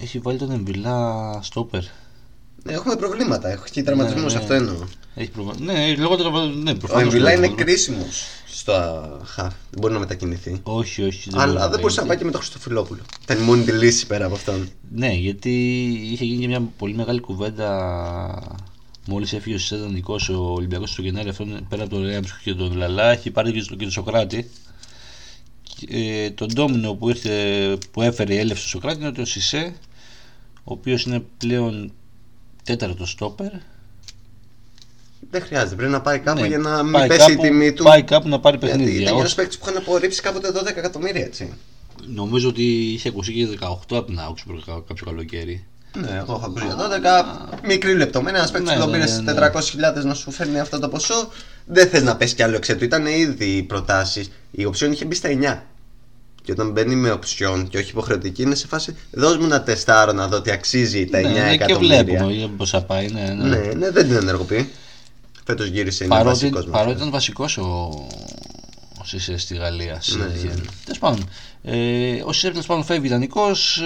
έχει βάλει τον Εμβιλά στόπερ. Ναι, έχουμε προβλήματα. Έχει τραυματισμούς, Ναι, ναι. αυτό εννοώ. Έχει προβλημα... Ναι, λόγω του ναι, Ο προφανώς Εμβιλά είναι λόγω- κρίσιμος στο χαφ. Δεν μπορεί να μετακινηθεί. Όχι, όχι. Αλλά μπορεί δεν μπορούσε να πάει και με τον Χριστοφιλόπουλο. Ήταν η μόνη τη λύση πέρα από αυτόν. Ναι, γιατί είχε γίνει και μια πολύ μεγάλη κουβέντα μόλις έφυγε ο Σιδανικό ο Ολυμπιακός στο Γενάρη αυτόν πέρα από τον Ρέαμψ και τον Λαλά, έχει πάρει και τον, και τον Σοκράτη. Και, ε, τον Ντόμινο που, ήρθε, που έφερε η έλευση στο Σοκράτη είναι ο Σισε, ο οποίος είναι πλέον τέταρτο στόπερ. Δεν χρειάζεται. Πρέπει να πάει κάπου Ναι, για να μην πάει πέσει κάπου, η τιμή του. Πάει κάπου να πάρει Γιατί παιχνίδια. ήταν ένας Ως- παίκτης που είχαν απορρίψει κάποτε 12 εκατομμύρια έτσι. Νομίζω ότι είχε ακουστεί και 18 από την Augsburg κα- κάποιο καλοκαίρι. Ναι, εγώ έχω ακούσει για 12. Μικρή λεπτομέρεια. Ένας παίκτης Ναι, που τον ναι, πήρε ναι, στι ναι. 400.000 να σου φέρνει αυτό το ποσό. Δεν θες να πέσει κι άλλο εξ του. Ήταν ήδη οι προτάσεις. Η οψιόν είχε μπει στα 9. Και όταν μπαίνει με οψιόν και όχι υποχρεωτική, είναι σε φάση δώσ' μου ένα τεστάρο να δω ότι αξίζει τα 9 ναι, ναι, και εκατομμύρια. βλέπουμε πώ θα πάει. Ναι, ναι. Ναι, ναι, δεν την ενεργοποιεί. Φέτος γύρισε, είναι παρότι, βασικός μας. παρότι ήταν βασικός ο, ο Σίσε στη Γαλλία. Ναι, ναι. Τέλος πάντων, ε, ο Σίσε τέλος πάντων φεύγει ιδανικός.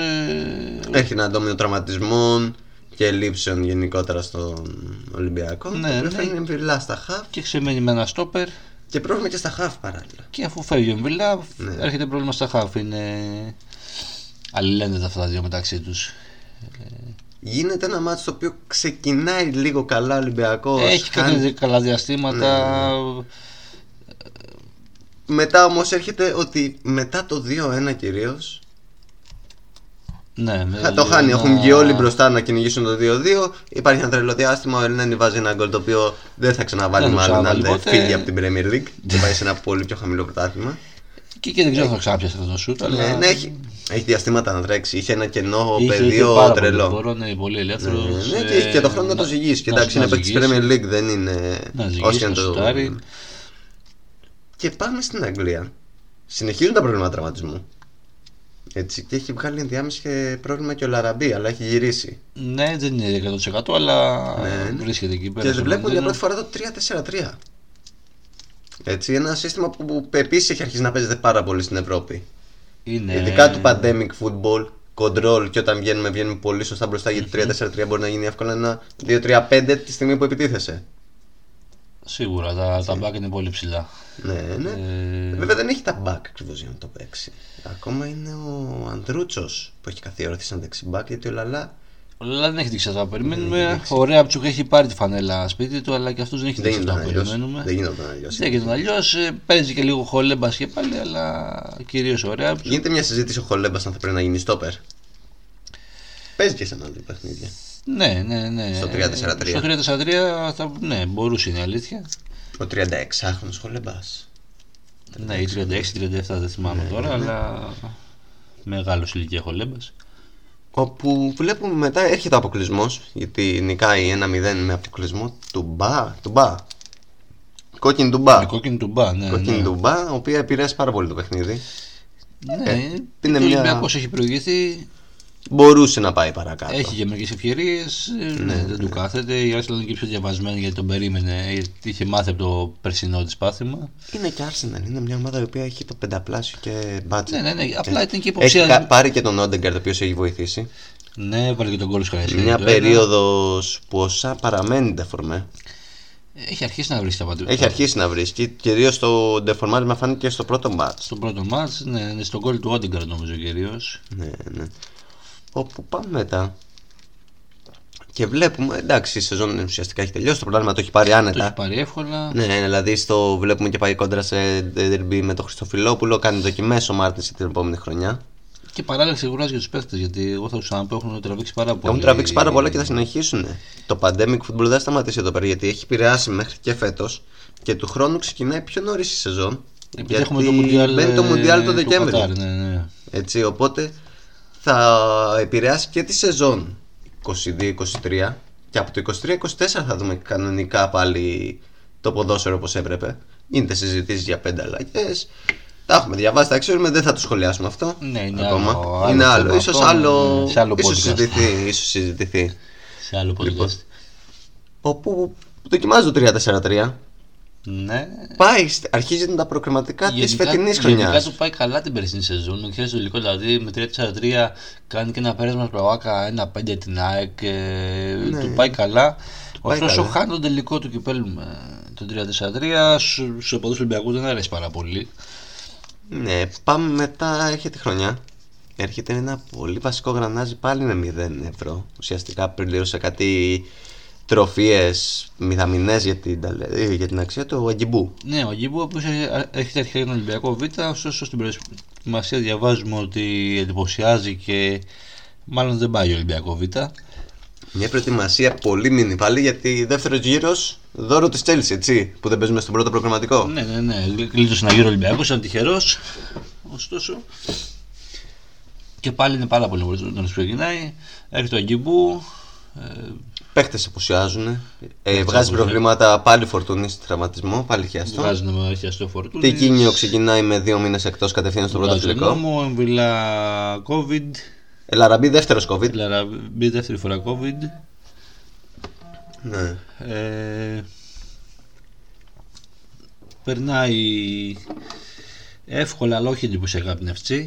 Ε, Έχει ένα ντόμινο τραυματισμών και λήψεων γενικότερα στον Ολυμπιακό. Ναι, Ναι, ναι. Φέρνει εμβυλά στα χαφ και ξεμένει με ένα στόπερ. Και πρόβλημα και στα χαφ παράλληλα. Και αφού φεύγει ο Εμβιλά, Ναι. έρχεται πρόβλημα στα χάφ. Είναι αλληλένδετα αυτά τα δύο μεταξύ τους. Γίνεται ένα μάτι το οποίο ξεκινάει λίγο καλά ο Ολυμπιακός. Έχει κάνει καλά διαστήματα. Ναι, Μετά όμως έρχεται ότι μετά το 2-1 κυρίως. Ναι, με- Το χάνει. ένα- Έχουν βγει όλοι μπροστά να κυνηγήσουν το 2-2. Υπάρχει ένα τρελό διάστημα. Ο Ελένη βάζει ένα γκολ το οποίο δεν θα ξαναβάλει Δεν θα μάλλον αν ξαναβάλει δεν ποτέ. φύγει από την Premier League και πάει σε ένα πολύ πιο χαμηλό πρωτάθλημα. Και, και δεν ξέρω αν θα ξαναπιάσει αυτό το σουτ. Ναι, αλλά... ναι, έχει, έχει διαστήματα να τρέξει. Είχε ένα κενό Είχε- είχε πεδίο πάρα πολύ τρελό. χώρο, ναι, πολύ ελεύθερος. Ναι, και έχει και το χρόνο να το ζυγίσει. Και εντάξει, είναι παίκτης Premier League, δεν είναι. Να ζυγίσει, όσοι να να το- σουτάρει. Και πάμε στην Αγγλία. Συνεχίζουν τα προβλήματα τραυματισμού. Έτσι, και έχει βγάλει ενδιάμεση και πρόβλημα και ο Λαραμπή, αλλά έχει γυρίσει. Ναι, δεν είναι 100% αλλά Ναι, ναι. βρίσκεται εκεί πέρα. Και στο βλέπουμε για Λονδίνο. πρώτη φορά το 3-4-3. Έτσι, ένα σύστημα που, που επίσης έχει αρχίσει να παίζεται πάρα πολύ στην Ευρώπη. Είναι... Ειδικά του pandemic football, control και όταν βγαίνουμε, βγαίνουμε πολύ σωστά μπροστά γιατί 3-4-3 μπορεί να γίνει εύκολα ένα 2-3-5 τη στιγμή που επιτίθεσαι. Σίγουρα, τα, τα back είναι πολύ ψηλά. Ναι, ναι. Ε, Βέβαια δεν έχει τα back ακριβώς για να το παίξει. Ακόμα είναι ο Ανδρούτσος που έχει καθιερωθεί σαν δεξί back γιατί ο Λαλά αλλά δεν έχει δείξει αυτά που Δεν έχει περιμένουμε. δείξει. Ο Ρέαπτσουκ έχει πάρει τη φανέλα σπίτι του, αλλά και αυτός δεν έχει δεν δείξει αυτά γινόταν που αλλιώ. περιμένουμε. Δεν γινόταν αλλιώ. Δεν γίνεται αλλιώ. Παίζει και λίγο χολέμπας και πάλι, αλλά κυρίως ο Ρέαπτσουκ. Γίνεται μια συζήτηση ο Χολέμπας αν θα πρέπει να γίνει στόπερ. Παίζει και σε ένα άλλο παιχνίδια. Ναι, ναι, ναι. Στο 3-4-3. Στο 3-4-3 θα, ναι, μπορούσε είναι η αλήθεια. Ο 36χρονο Χολέμπα. Ναι, ή 36-37 δεν θυμάμαι Ναι, τώρα, ναι, ναι. αλλά μεγάλος ηλικία χολέμπα. Όπου βλέπουμε μετά έρχεται ο αποκλεισμός γιατί νικάει 1-0 με αποκλεισμό του Μπα. Του Μπα. Κόκκινη του Μπα. Με κόκκινη του μπα, ναι. Κόκκινη ναι. του Μπα, η οποία επηρέασε πάρα πολύ το παιχνίδι. Ναι, Ε, είναι είναι ο μια- Ολυμπιακός έχει προηγηθεί, Μπορούσε να πάει παρακάτω. έχει και μερικέ ευκαιρίε. Ναι, δεν του κάθεται. Η Arsenal είναι και πιο διαβασμένη γιατί τον περίμενε. γιατί Είχε μάθει από το περσινό της πάθημα. Είναι και Arsenal, είναι μια ομάδα η οποία έχει το πενταπλάσιο και budget. Ναι, ναι, ναι. Απλά ήταν και Ε, Έχει υποψία. κα- πάρει και τον Όντεγκαρ, ο οποίος έχει βοηθήσει. Ναι, έβαλε και τον κόλλο Σκαρέσια. Μια περίοδος που ο Σα παραμένει ντεφορμέ. Έχει αρχίσει να βρίσκει τα παντού. Έχει αρχίσει να βρίσκει. Κυρίως το ντεφορμάρισμα φάνηκε στο πρώτο μπάτ. Στο πρώτο μάτς, ναι, είναι στον κόλλο του Όντεγκαρ νομίζω κυρίως. Ναι, ναι. Όπου πάμε μετά. Και βλέπουμε, εντάξει, η σεζόν ουσιαστικά έχει τελειώσει. Το πρωτάθλημα το έχει πάρει Το άνετα. έχει πάρει εύκολα. Ναι, δηλαδή στο βλέπουμε και πάει κόντρα σε derby με τον Χριστοφιλόπουλο. Κάνει δοκιμές ο Μάρτινς για την επόμενη χρονιά. Και παράλληλα σιγουράζει για τους παίχτε γιατί εγώ θα τους ξαναπώ έχουν τραβήξει πάρα πολύ. Έχουν τραβήξει πάρα πολλά και θα συνεχίσουν. Το pandemic football δεν θα σταματήσει εδώ πέρα γιατί έχει επηρεάσει μέχρι και φέτος και του χρόνου ξεκινάει πιο νωρίς η σεζόν. Επειδή έχουμε το Μουντιάλ, μπαίνει το ε, Μουντιάλ το του Δεκέμβρη. Κατάρ, ναι, ναι. Έτσι, οπότε θα επηρεάσει και τη σεζόν 22-23 και από το 23-24 θα δούμε κανονικά πάλι το ποδόσφαιρο όπως έπρεπε. Γίνεται συζητήσεις για πέντε αλλαγές. Τα έχουμε διαβάσει, τα ξέρουμε, δεν θα το σχολιάσουμε αυτό. Ναι, είναι ακόμα. άλλο- άλλο είναι άλλο. θέμα Ίσως αυτό, άλλο, ναι, σε άλλο ίσως podcast. συζητηθεί, ίσως συζητηθεί. Σε άλλο podcast. Λοιπόν. Όπου δοκιμάζει το 3-4-3 Ναι. Πάει, στε- αρχίζουν τα προκριματικά της Γενικά- φετινής Γενικά χρονιάς. του πάει καλά την περσινή σεζόν. Ξέρει το υλικό δηλαδή με 3-4-3 κάνει και ένα πέρασμα Σπραβάκα, ένα 5 την ΑΕΚ. ε, Ναι. Του πάει καλά. πάει Ωστόσο, καλά. χάνει τον τελικό του κυπέλου με το 3-4-3. Στου στους οπαδούς του Ολυμπιακούς δεν αρέσει πάρα πολύ. Ναι, πάμε μετά, έρχεται η χρονιά. Έρχεται ένα πολύ βασικό γρανάζι πάλι με 0 ευρώ. Ουσιαστικά πλήρωσε κάτι τροφίες μηδαμινές για την, ταλε- ε, για την αξία του ο Αγκιμπού. Ναι, ο Γκίμπου, ο οποίος έχει αρχίσει τον Ολυμπιακό Β, ωστόσο στην προετοιμασία διαβάζουμε ότι εντυπωσιάζει και μάλλον δεν πάει ο Ολυμπιακό Β. Μια προετοιμασία πολύ μήνυ πάλι γιατί δεύτερος γύρος δώρο της Chelsea, έτσι, που δεν παίζουμε στον πρώτο προγραμματικό. Ναι, ναι, ναι. Κλείτωσε ένα γύρο Ολυμπιακός, ήταν τυχερός. Ωστόσο. Και πάλι είναι πάρα πολύ νωρίς που ξεκινάει. Έρχεται ο Αγκιμπού. Ε, Παίχτες απουσιάζουν. Ε, βγάζει απουσιάζουν. προβλήματα πάλι φορτούνη στη τραυματισμό, πάλι χιάστο. βγάζουν με αρχαία στο φορτούνι. Τικίνιο ξεκινάει με δύο μήνες εκτός κατευθείαν στο πρώτο φιλικό. νόμο, εμβυλά COVID. Ελαραμπή δεύτερος COVID. Λαραμπή δεύτερη φορά COVID. Ναι. Ε, περνάει εύκολα αλλά όχι εντυπωσιακά από την FC.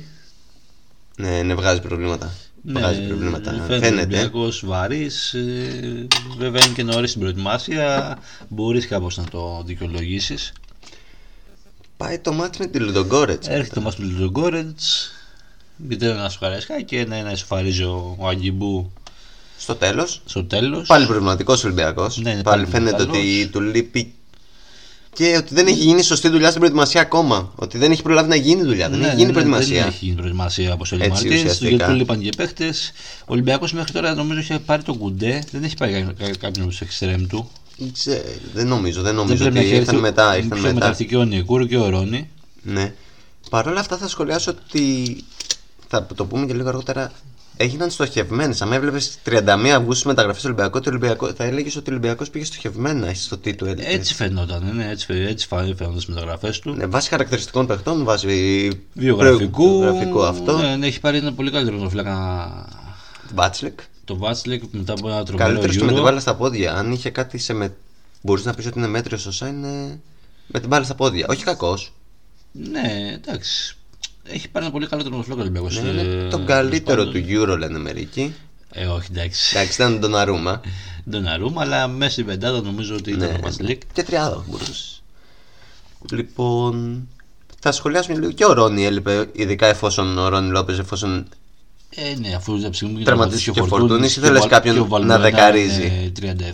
Ναι, ναι, βγάζει προβλήματα. Βγάζει προβλήματα. Ναι, φαίνεται, Φαίνεται. Ολυμπιακός βαρύς, ε, βέβαια είναι και νωρίς στην προετοιμασία, μπορείς κάπως να το δικαιολογήσεις. Πάει το μάτι με τη Λουντογκόρετ. Έρχεται το μας του Λιντογκόρετς, μηδέν ένα σοφαρέσκα και ένα-ένα ισοφαρίζει ο, ο Αγγιμπού Στο τέλος. στο τέλος. Πάλι προβληματικός Ολυμπιακός. Ναι, είναι πάλι πάλι φαίνεται καλός. ότι του λείπει και ότι δεν έχει γίνει σωστή δουλειά στην προετοιμασία ακόμα. Ότι δεν έχει προλάβει να γίνει δουλειά. Δεν Ναι, έχει ναι, γίνει ναι, προετοιμασία. Δεν έχει γίνει προετοιμασία από ο Έτσι, Μαρτίνς, ουσιαστικά. γιατί του λείπαν και παίχτες. Ο Ολυμπιακός μέχρι τώρα νομίζω είχε πάρει τον Κουντέ, δεν έχει πάρει κα- κα- κάποιον από τους εξτρέμ του. Δεν ξέρω, δεν νομίζω, δεν Δεν νομίζω πρέπει να ότι έχει ήρθαν έρθει μετά. πιο Ήρθαν μετά. μεταρρυθμιστική ο Νικούρου και ο Ρόνι. Ναι. Παρ' όλα αυτά θα σχολιάσω ότι θα το πούμε και λίγο αργότερα. Έγιναν στοχευμένες. Αν έβλεπες 31 Αυγούστου μεταγραφή στο Ολυμπιακό, το Ολυμπιακό θα έλεγες ότι ο Ολυμπιακός πήγε στοχευμένα στο τι του έλεγε. Έτσι φαινόταν, ναι, έτσι, φαι- έτσι φα- φαίνονταν στι μεταγραφές του. Ναι, βάσει χαρακτηριστικών παιχτών, βάσει Βιογραφικού. βιογραφικού αυτό. Ναι, ναι, έχει πάρει ένα πολύ καλύτερο τερματοφύλακα Μπάτσλεκ. το Βάτσλεκ μετά από ένα τρομερό Καλύτερος και με την Euro. μπάλα στα πόδια. Αν είχε κάτι σε με... Μπορείς να πεις ότι είναι μέτριος σωστά, είναι με την μπάλα στα πόδια. Όχι κακός. Ναι, εντάξει. Έχει πάρει ένα πολύ καλό τερματοφύλακα ο Ολυμπιακός. Ναι, είναι ε, τον καλύτερο τέλος του Euro, λένε μερικοί. Ε, όχι, εντάξει. Εντάξει, ήταν τον Αρούμα. [LAUGHS] Δεν αρούμε, αλλά μέσα στην πεντάδα νομίζω ότι ήταν Ναι, ο Βάτσλεκ. Και τριάδα μπορούσες. Λοιπόν, θα σχολιάσουμε λίγο και ο Ρόνι έλειπε, ειδικά εφόσον ο Ρόνι Λόπεζ, εφόσον Ε, ναι, αφού δεν ψηφίσουμε Τραυματίστηκε ο Φορτούνης, και ήθελες Βαλ- κάποιον και ο να Βαλμπουένα δεκαρίζει. είναι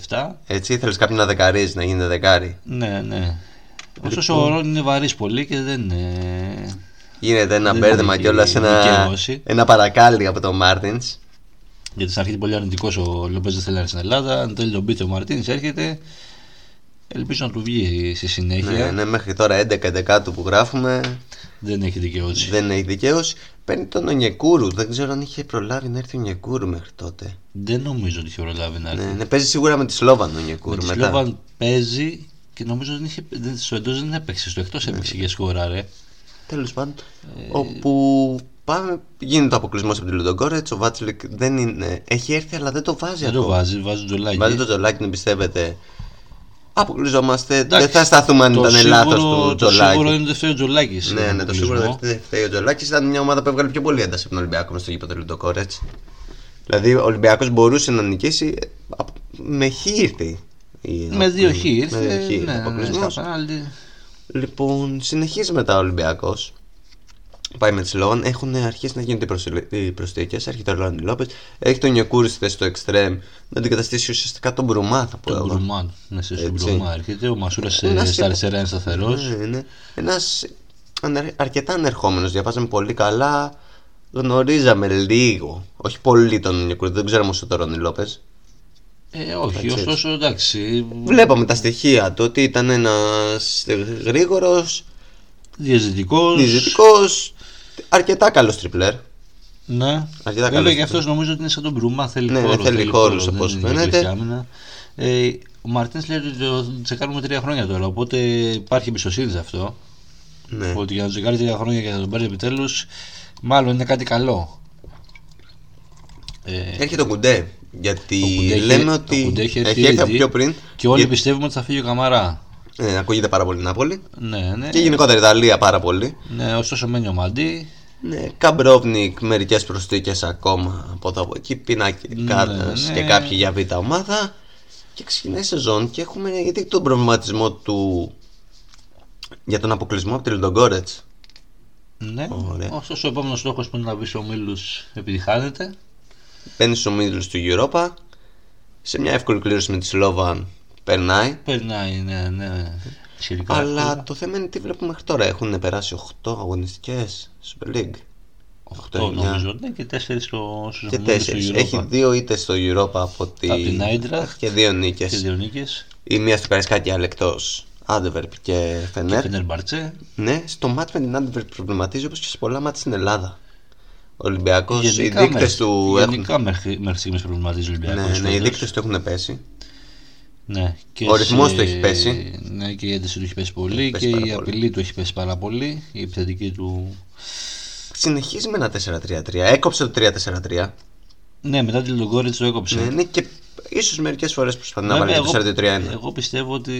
37. έτσι ήθελες κάποιον να δεκαρίζει, να γίνει δεκάρι. Ναι, ναι. Ωστόσο Λοιπόν. ο Ρόν είναι βαρύς πολύ και δεν είναι... Γίνεται ένα Δεν μπέρδεμα έχει κιόλας, ένα, δικαίωση. ένα παρακάλι από τον Μάρτινς. Γιατί στην αρχή είναι πολύ αρνητικός ο Λόπες δεν θέλει να είναι στην Ελλάδα. Αν θέλει τον πείτε ο Μαρτίνη έρχεται. Ελπίζω να του βγει στη συνέχεια. Ναι, ναι, μέχρι τώρα 11-11 που γράφουμε Δεν έχει δικαιώσει. δεν έχει δικαίωση. Παίρνει τον Ονιεκούρου. Δεν ξέρω αν είχε προλάβει να έρθει ο Ονιεκούρου μέχρι τότε. Δεν νομίζω ότι είχε προλάβει να έρθει. Ναι, ναι, παίζει σίγουρα με τη Σλόβαν ο Με Ονιεκούρου τη μετά. Σλόβαν παίζει και νομίζω δεν είχε, δεν, στο εντός δεν έπαιξε. Στο εκτός Ναι. έπαιξε και σκόρα, ρε. Τέλος πάντων. Ε, Όπου πάμε, γίνεται ο αποκλεισμός από την Λουντογκόρετ. Ο Βάτσλικ δεν είναι. Έχει έρθει, αλλά δεν το βάζει Δεν το ακόμα. βάζει, βάζει τζολάκι. Βάζει το τζολάκι, να πιστεύετε. Αποκλειζόμαστε. Εντάξει, δεν θα σταθούμε αν το ήταν σίγουρο- λάθο του Το σίγουρο τζολάκι. είναι ότι δεν φταίει ο Τζολάκης. Ναι, ναι, το σίγουρο δεν φταίει ο Τζολάκης. Ήταν μια ομάδα που έβγαλε πιο πολύ ένταση από τον Ολυμπιακό μες στο γήπεδο Λουντογκόρετς. Δηλαδή ο Ολυμπιακός μπορούσε να νικήσει. ε, απ- Με χ ήρθε. η- Με δύο χ ήρθε. Με δύο χ ήρθε ναι, ναι, αποκλεισμός. στα πέναλτι. Λοιπόν, συνεχίζει μετά ο Ολυμπιακός. Πάει με τη Σλόβαν. Έχουν αρχίσει να γίνονται οι προσθήκες. Έρχεται ο Ρόνι Λόπες. Έχει τον Νιοκούρη στη θέση του Εξτρέμ. Να αντικαταστήσει ουσιαστικά τον Μπρουμά, θα πω Τον εγώ. Μπρουμάν. Ναι, σε στον Έτσι. Μπρουμά έρχεται. Ο Μασούρα Ένας στα υπο- αριστερά είναι σταθερός. Ναι, ναι. Ένας αρκετά ανερχόμενος. Διαβάζαμε πολύ καλά. Γνωρίζαμε λίγο. Όχι πολύ τον Νιοκούρη. Δεν ξέραμε όσο τον Ρόνι Λόπες. Ε, όχι, Έτσι, ωστόσο εντάξει. Βλέπαμε τα στοιχεία του ότι ήταν ένας γρήγορος, Διαζητικός. διαιτητικό, αρκετά καλός τριπλέρ. Ναι. Αρκετά καλός Βέβαια και αυτός τριπλέρ. νομίζω ότι είναι σαν τον Μπρουμά. Θέλει Ναι, χώρο. θέλει χώρους, δεν από όσο είναι φαίνεται. κλειστή άμυνα. Ε, ο Μαρτίνς λέει ότι το τσεκάρουμε τρία χρόνια τώρα. Οπότε υπάρχει εμπιστοσύνη σε αυτό. Ναι. Ότι για να το τσεκάρεις τρία χρόνια και να τον πάρεις επιτέλους, μάλλον είναι κάτι καλό. Ε, Έρχεται ο Κουντέ. Γιατί Ο Κουντέ έχει- λέμε ο ότι Κουντέ έχει έχει έρθει έρθει από ήδη πιο πριν. και όλοι Για- πιστεύουμε ότι θα φύγει ο Καμαρά. Ε, ακούγεται πάρα πολύ Νάπολη. Ναι, ναι. Και γενικότερα Ιταλία πάρα πολύ. Ναι, ωστόσο μένει ο Μαντί. Ναι, Καμπρόβνικ, μερικές προσθήκες ακόμα από εδώ από εκεί. Πίνακε κάρτες ναι. και κάποιοι για β' ομάδα. Και ξεκινάει η σεζόν και έχουμε γιατί τον προβληματισμό του για τον αποκλεισμό από τη Λιντογκόρετς. Ναι. Ωραία. Ωστόσο ο επόμενος στόχος που είναι να μπει στου ομίλου επειδή χάνεται. Μπαίνει στου ομίλου του Europa. Σε μια εύκολη κλήρωση με τη Σλόβαν περνάει. Περνάει, ναι, ναι. Σχετικά Αλλά εύκολα. το θέμα είναι τι βλέπουμε μέχρι τώρα. Έχουν περάσει 8 αγωνιστικές Super League. Οκτώ νομίζω ναι, και 4 στο, στους Και ομίλους του 4. Europa. Έχει δύο ήττες στο Europa από, τη... Από την Eintracht. και δύο νίκες. και δύο νίκες. Η μία στο Καρισκάκι αλλά εκτός Άντερβερπ και Και Φενέρ. Φενέρμπαρτσε. Ναι, στο μάτς με την Άντερβερπ προβληματίζει όπως και σε πολλά μάτς στην Ελλάδα. Ο Ολυμπιακός, οι Γενικά δείκτες μέχρι- του έχουν. Γενικά μέχρι, μέχρι στιγμής προβληματίζει ο Ολυμπιακός. Ναι, ναι, οι φέτος. δείκτες του έχουν πέσει. Ναι, και Ο ρυθμός σε- του έχει πέσει. Ναι, και η ένταση του έχει πέσει πολύ πέσει και πάρα η πολύ. απειλή του έχει πέσει πάρα πολύ. Η επιθετική του. Συνεχίζει με ένα 4-3-3. Έκοψε το 3-4-3. Ναι, μετά τη Λογκόριτς το έκοψε. Ναι, ναι, και ίσως μερικές φορές προσπαθεί να Βέβαια, βάλει το 4-2-3-1. εγώ πιστεύω ότι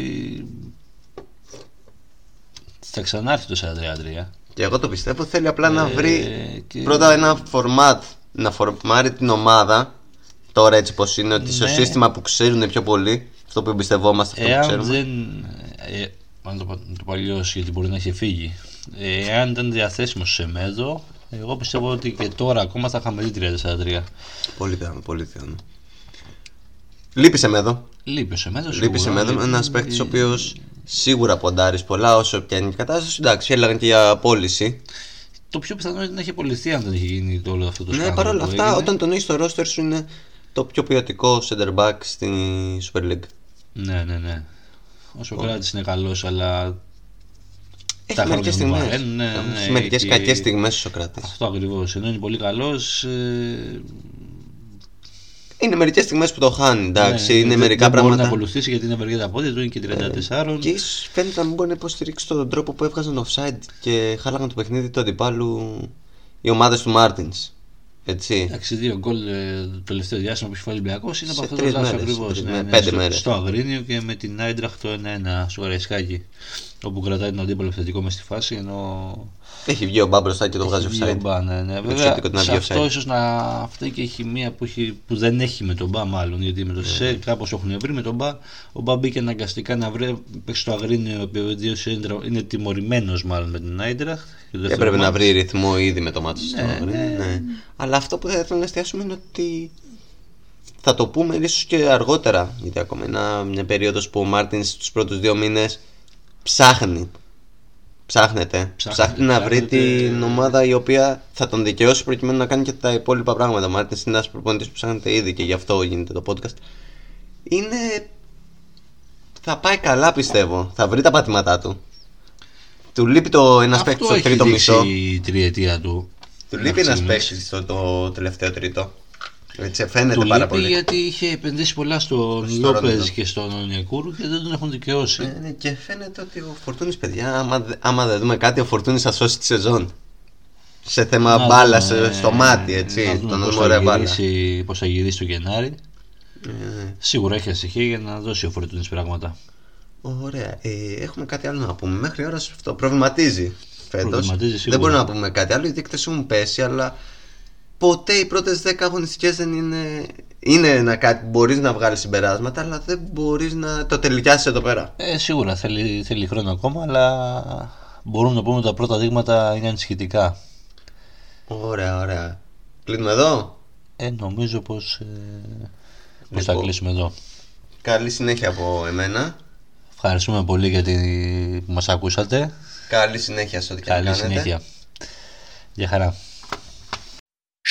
θα ξανάρθει το 4-3-3. Και εγώ το πιστεύω. Θέλει απλά να Ε, βρει και- πρώτα ένα format να φορμάρει την ομάδα. Τώρα έτσι πως είναι, ότι στο Ναι. σύστημα που ξέρουν πιο πολύ, αυτό που εμπιστευόμαστε, αυτό που Εάν ξέρουμε. δεν. Ε, αν το, πω- να το πω αλλιώς, γιατί μπορεί να έχει φύγει. Ε, εάν ήταν διαθέσιμος σε μέδο, εγώ πιστεύω ότι και τώρα ακόμα θα είχαμε δει 3-4-3. Πολύ πιθανό, πολύ πιθανό. Λείπει σε μέδο. Λείπει ο Σεμέδο. Λείπει σε μέδο. Ένα παίκτης ο οποίος σίγουρα ποντάρεις πολλά όσο πια είναι η κατάσταση. Εντάξει, έλεγαν και για πώληση. Το πιο πιθανό είναι να έχει απολυθεί αν δεν έχει γίνει το όλο αυτό το Ναι, σκάνδαλο παρόλα που αυτά, έγινε. όταν τον έχει στο roster σου είναι το πιο ποιοτικό center back στη Super League. Ναι, ναι, ναι. Ο Σοκράτη είναι καλός, αλλά. Έχει Τα μερικές χρόνια στιγμές. του βαραίνουν, ναι, ναι, Έχει μερικές έχει- κακές στιγμές ο Σοκράτη. Αυτό ακριβώς. Ενώ είναι πολύ καλός. Ε, Είναι μερικές στιγμές που το χάνει. Εντάξει, ναι, είναι δεν- μερικά δεν Μπορεί να πράγματα. ακολουθήσει γιατί είναι βαριέ τα πόδια του, είναι και 34. Και ίσως φαίνεται να μην μπορεί να υποστηρίξει τον τρόπο που έβγαζαν offside και χάλαγαν το παιχνίδι του αντιπάλου οι ομάδες του Μάρτινς. Έτσι. Εντάξει, δύο γκολ ε, το τελευταίο διάστημα που έχει φάει ο Ολυμπιακός είναι Σε από αυτό το τρεις λάθος μέρες, ακριβώς. τρεις Ναι, μέρες, ναι, πέντε στο, μέρες. στο Αγρίνιο και με την Άιντραχτ το 1-1 στο Γαραϊσκάκι. Όπου κρατάει τον αντίπαλο επιθετικό μες στη φάση ενώ. Έχει βγει ο Μπα μπροστά και το βγάζει έχει βγει ο offside. Μπα, ναι, ναι. Το Βέβαια, σχετικό του να σε βγει αυτό offside. ίσως να φταίει και η χημεία που, έχει, που δεν έχει με τον Μπα, μάλλον. Γιατί με τον Σισέ κάπως έχουν βρει. Με τον Μπα, ο Μπα μπήκε αναγκαστικά να βρει παίξει στο Αγρίνιο επειδή ο Σέντρα είναι τιμωρημένος μάλλον με την Άιντραχτ. Και έπρεπε να βρει ρυθμό ήδη με το ματς στο Ναι, Αγρίνιο, ναι. ναι. Αλλά αυτό που θα ήθελα να εστιάσουμε είναι ότι θα το πούμε ίσως και αργότερα. Γιατί ακόμα είναι μια περίοδος που ο Μάρτινς στους πρώτους δύο μήνες ψάχνει. Ψάχνεται. Ψάχνει να βρει ψάχνεται. την ομάδα η οποία θα τον δικαιώσει προκειμένου να κάνει και τα υπόλοιπα πράγματα. Ο Μάρτινς είναι ένας προπονητής που ψάχνεται ήδη και γι' αυτό γίνεται το podcast. Είναι. Θα πάει καλά πιστεύω. Θα βρει τα πατήματά του. Του λείπει το ένας παίκτης Αυτό στο έχει τρίτο δείξει μισό. η τριετία του. Του Μέχρι λείπει ένας στιγμής. παίκτης στο το τελευταίο τρίτο. Έτσι φαίνεται Του πάρα λείπει πολύ. γιατί είχε επενδύσει πολλά στον Στο Λόπες Ρόναλντο. και στον Ονιακούρου και δεν τον έχουν δικαιώσει. Ναι, ναι, και φαίνεται ότι ο Φορτούνης, παιδιά, άμα, δε- άμα δεν δούμε κάτι, ο Φορτούνης θα σώσει τη σεζόν. Σε θέμα Να μπάλα δούμε, στο μάτι, έτσι. να δούμε Τον πώς δούμε θα ωραία μπάλα. γυρίσει- Πώς θα γυρίσει το Γενάρη. Ε, Σίγουρα έχει ασυχία για να δώσει ο Φορτούνης πράγματα. Ωραία. Ε, έχουμε κάτι άλλο να πούμε. Μέχρι ώρας αυτό προβληματίζει φέτος. Προβληματίζει Δεν σίγουρα. μπορούμε να πούμε κάτι άλλο. Οι δείκτε έχουν πέσει, αλλά ποτέ οι πρώτες 10 αγωνιστικές δεν είναι. Είναι ένα κάτι που μπορείς να βγάλεις συμπεράσματα, αλλά δεν μπορείς να το τελικιάσει εδώ πέρα. Ε, σίγουρα θέλει, θέλει χρόνο ακόμα, αλλά μπορούμε να πούμε ότι τα πρώτα δείγματα είναι ανησυχητικά. Ωραία, ωραία. Κλείνουμε εδώ; Ε, νομίζω πως, ε, πως θα Λοιπόν. κλείσουμε εδώ. Καλή συνέχεια από εμένα. Ευχαριστούμε πολύ για την... που μας ακούσατε. Καλή συνέχεια σε ό,τι και να Καλή κάνετε. συνέχεια. Γεια χαρά.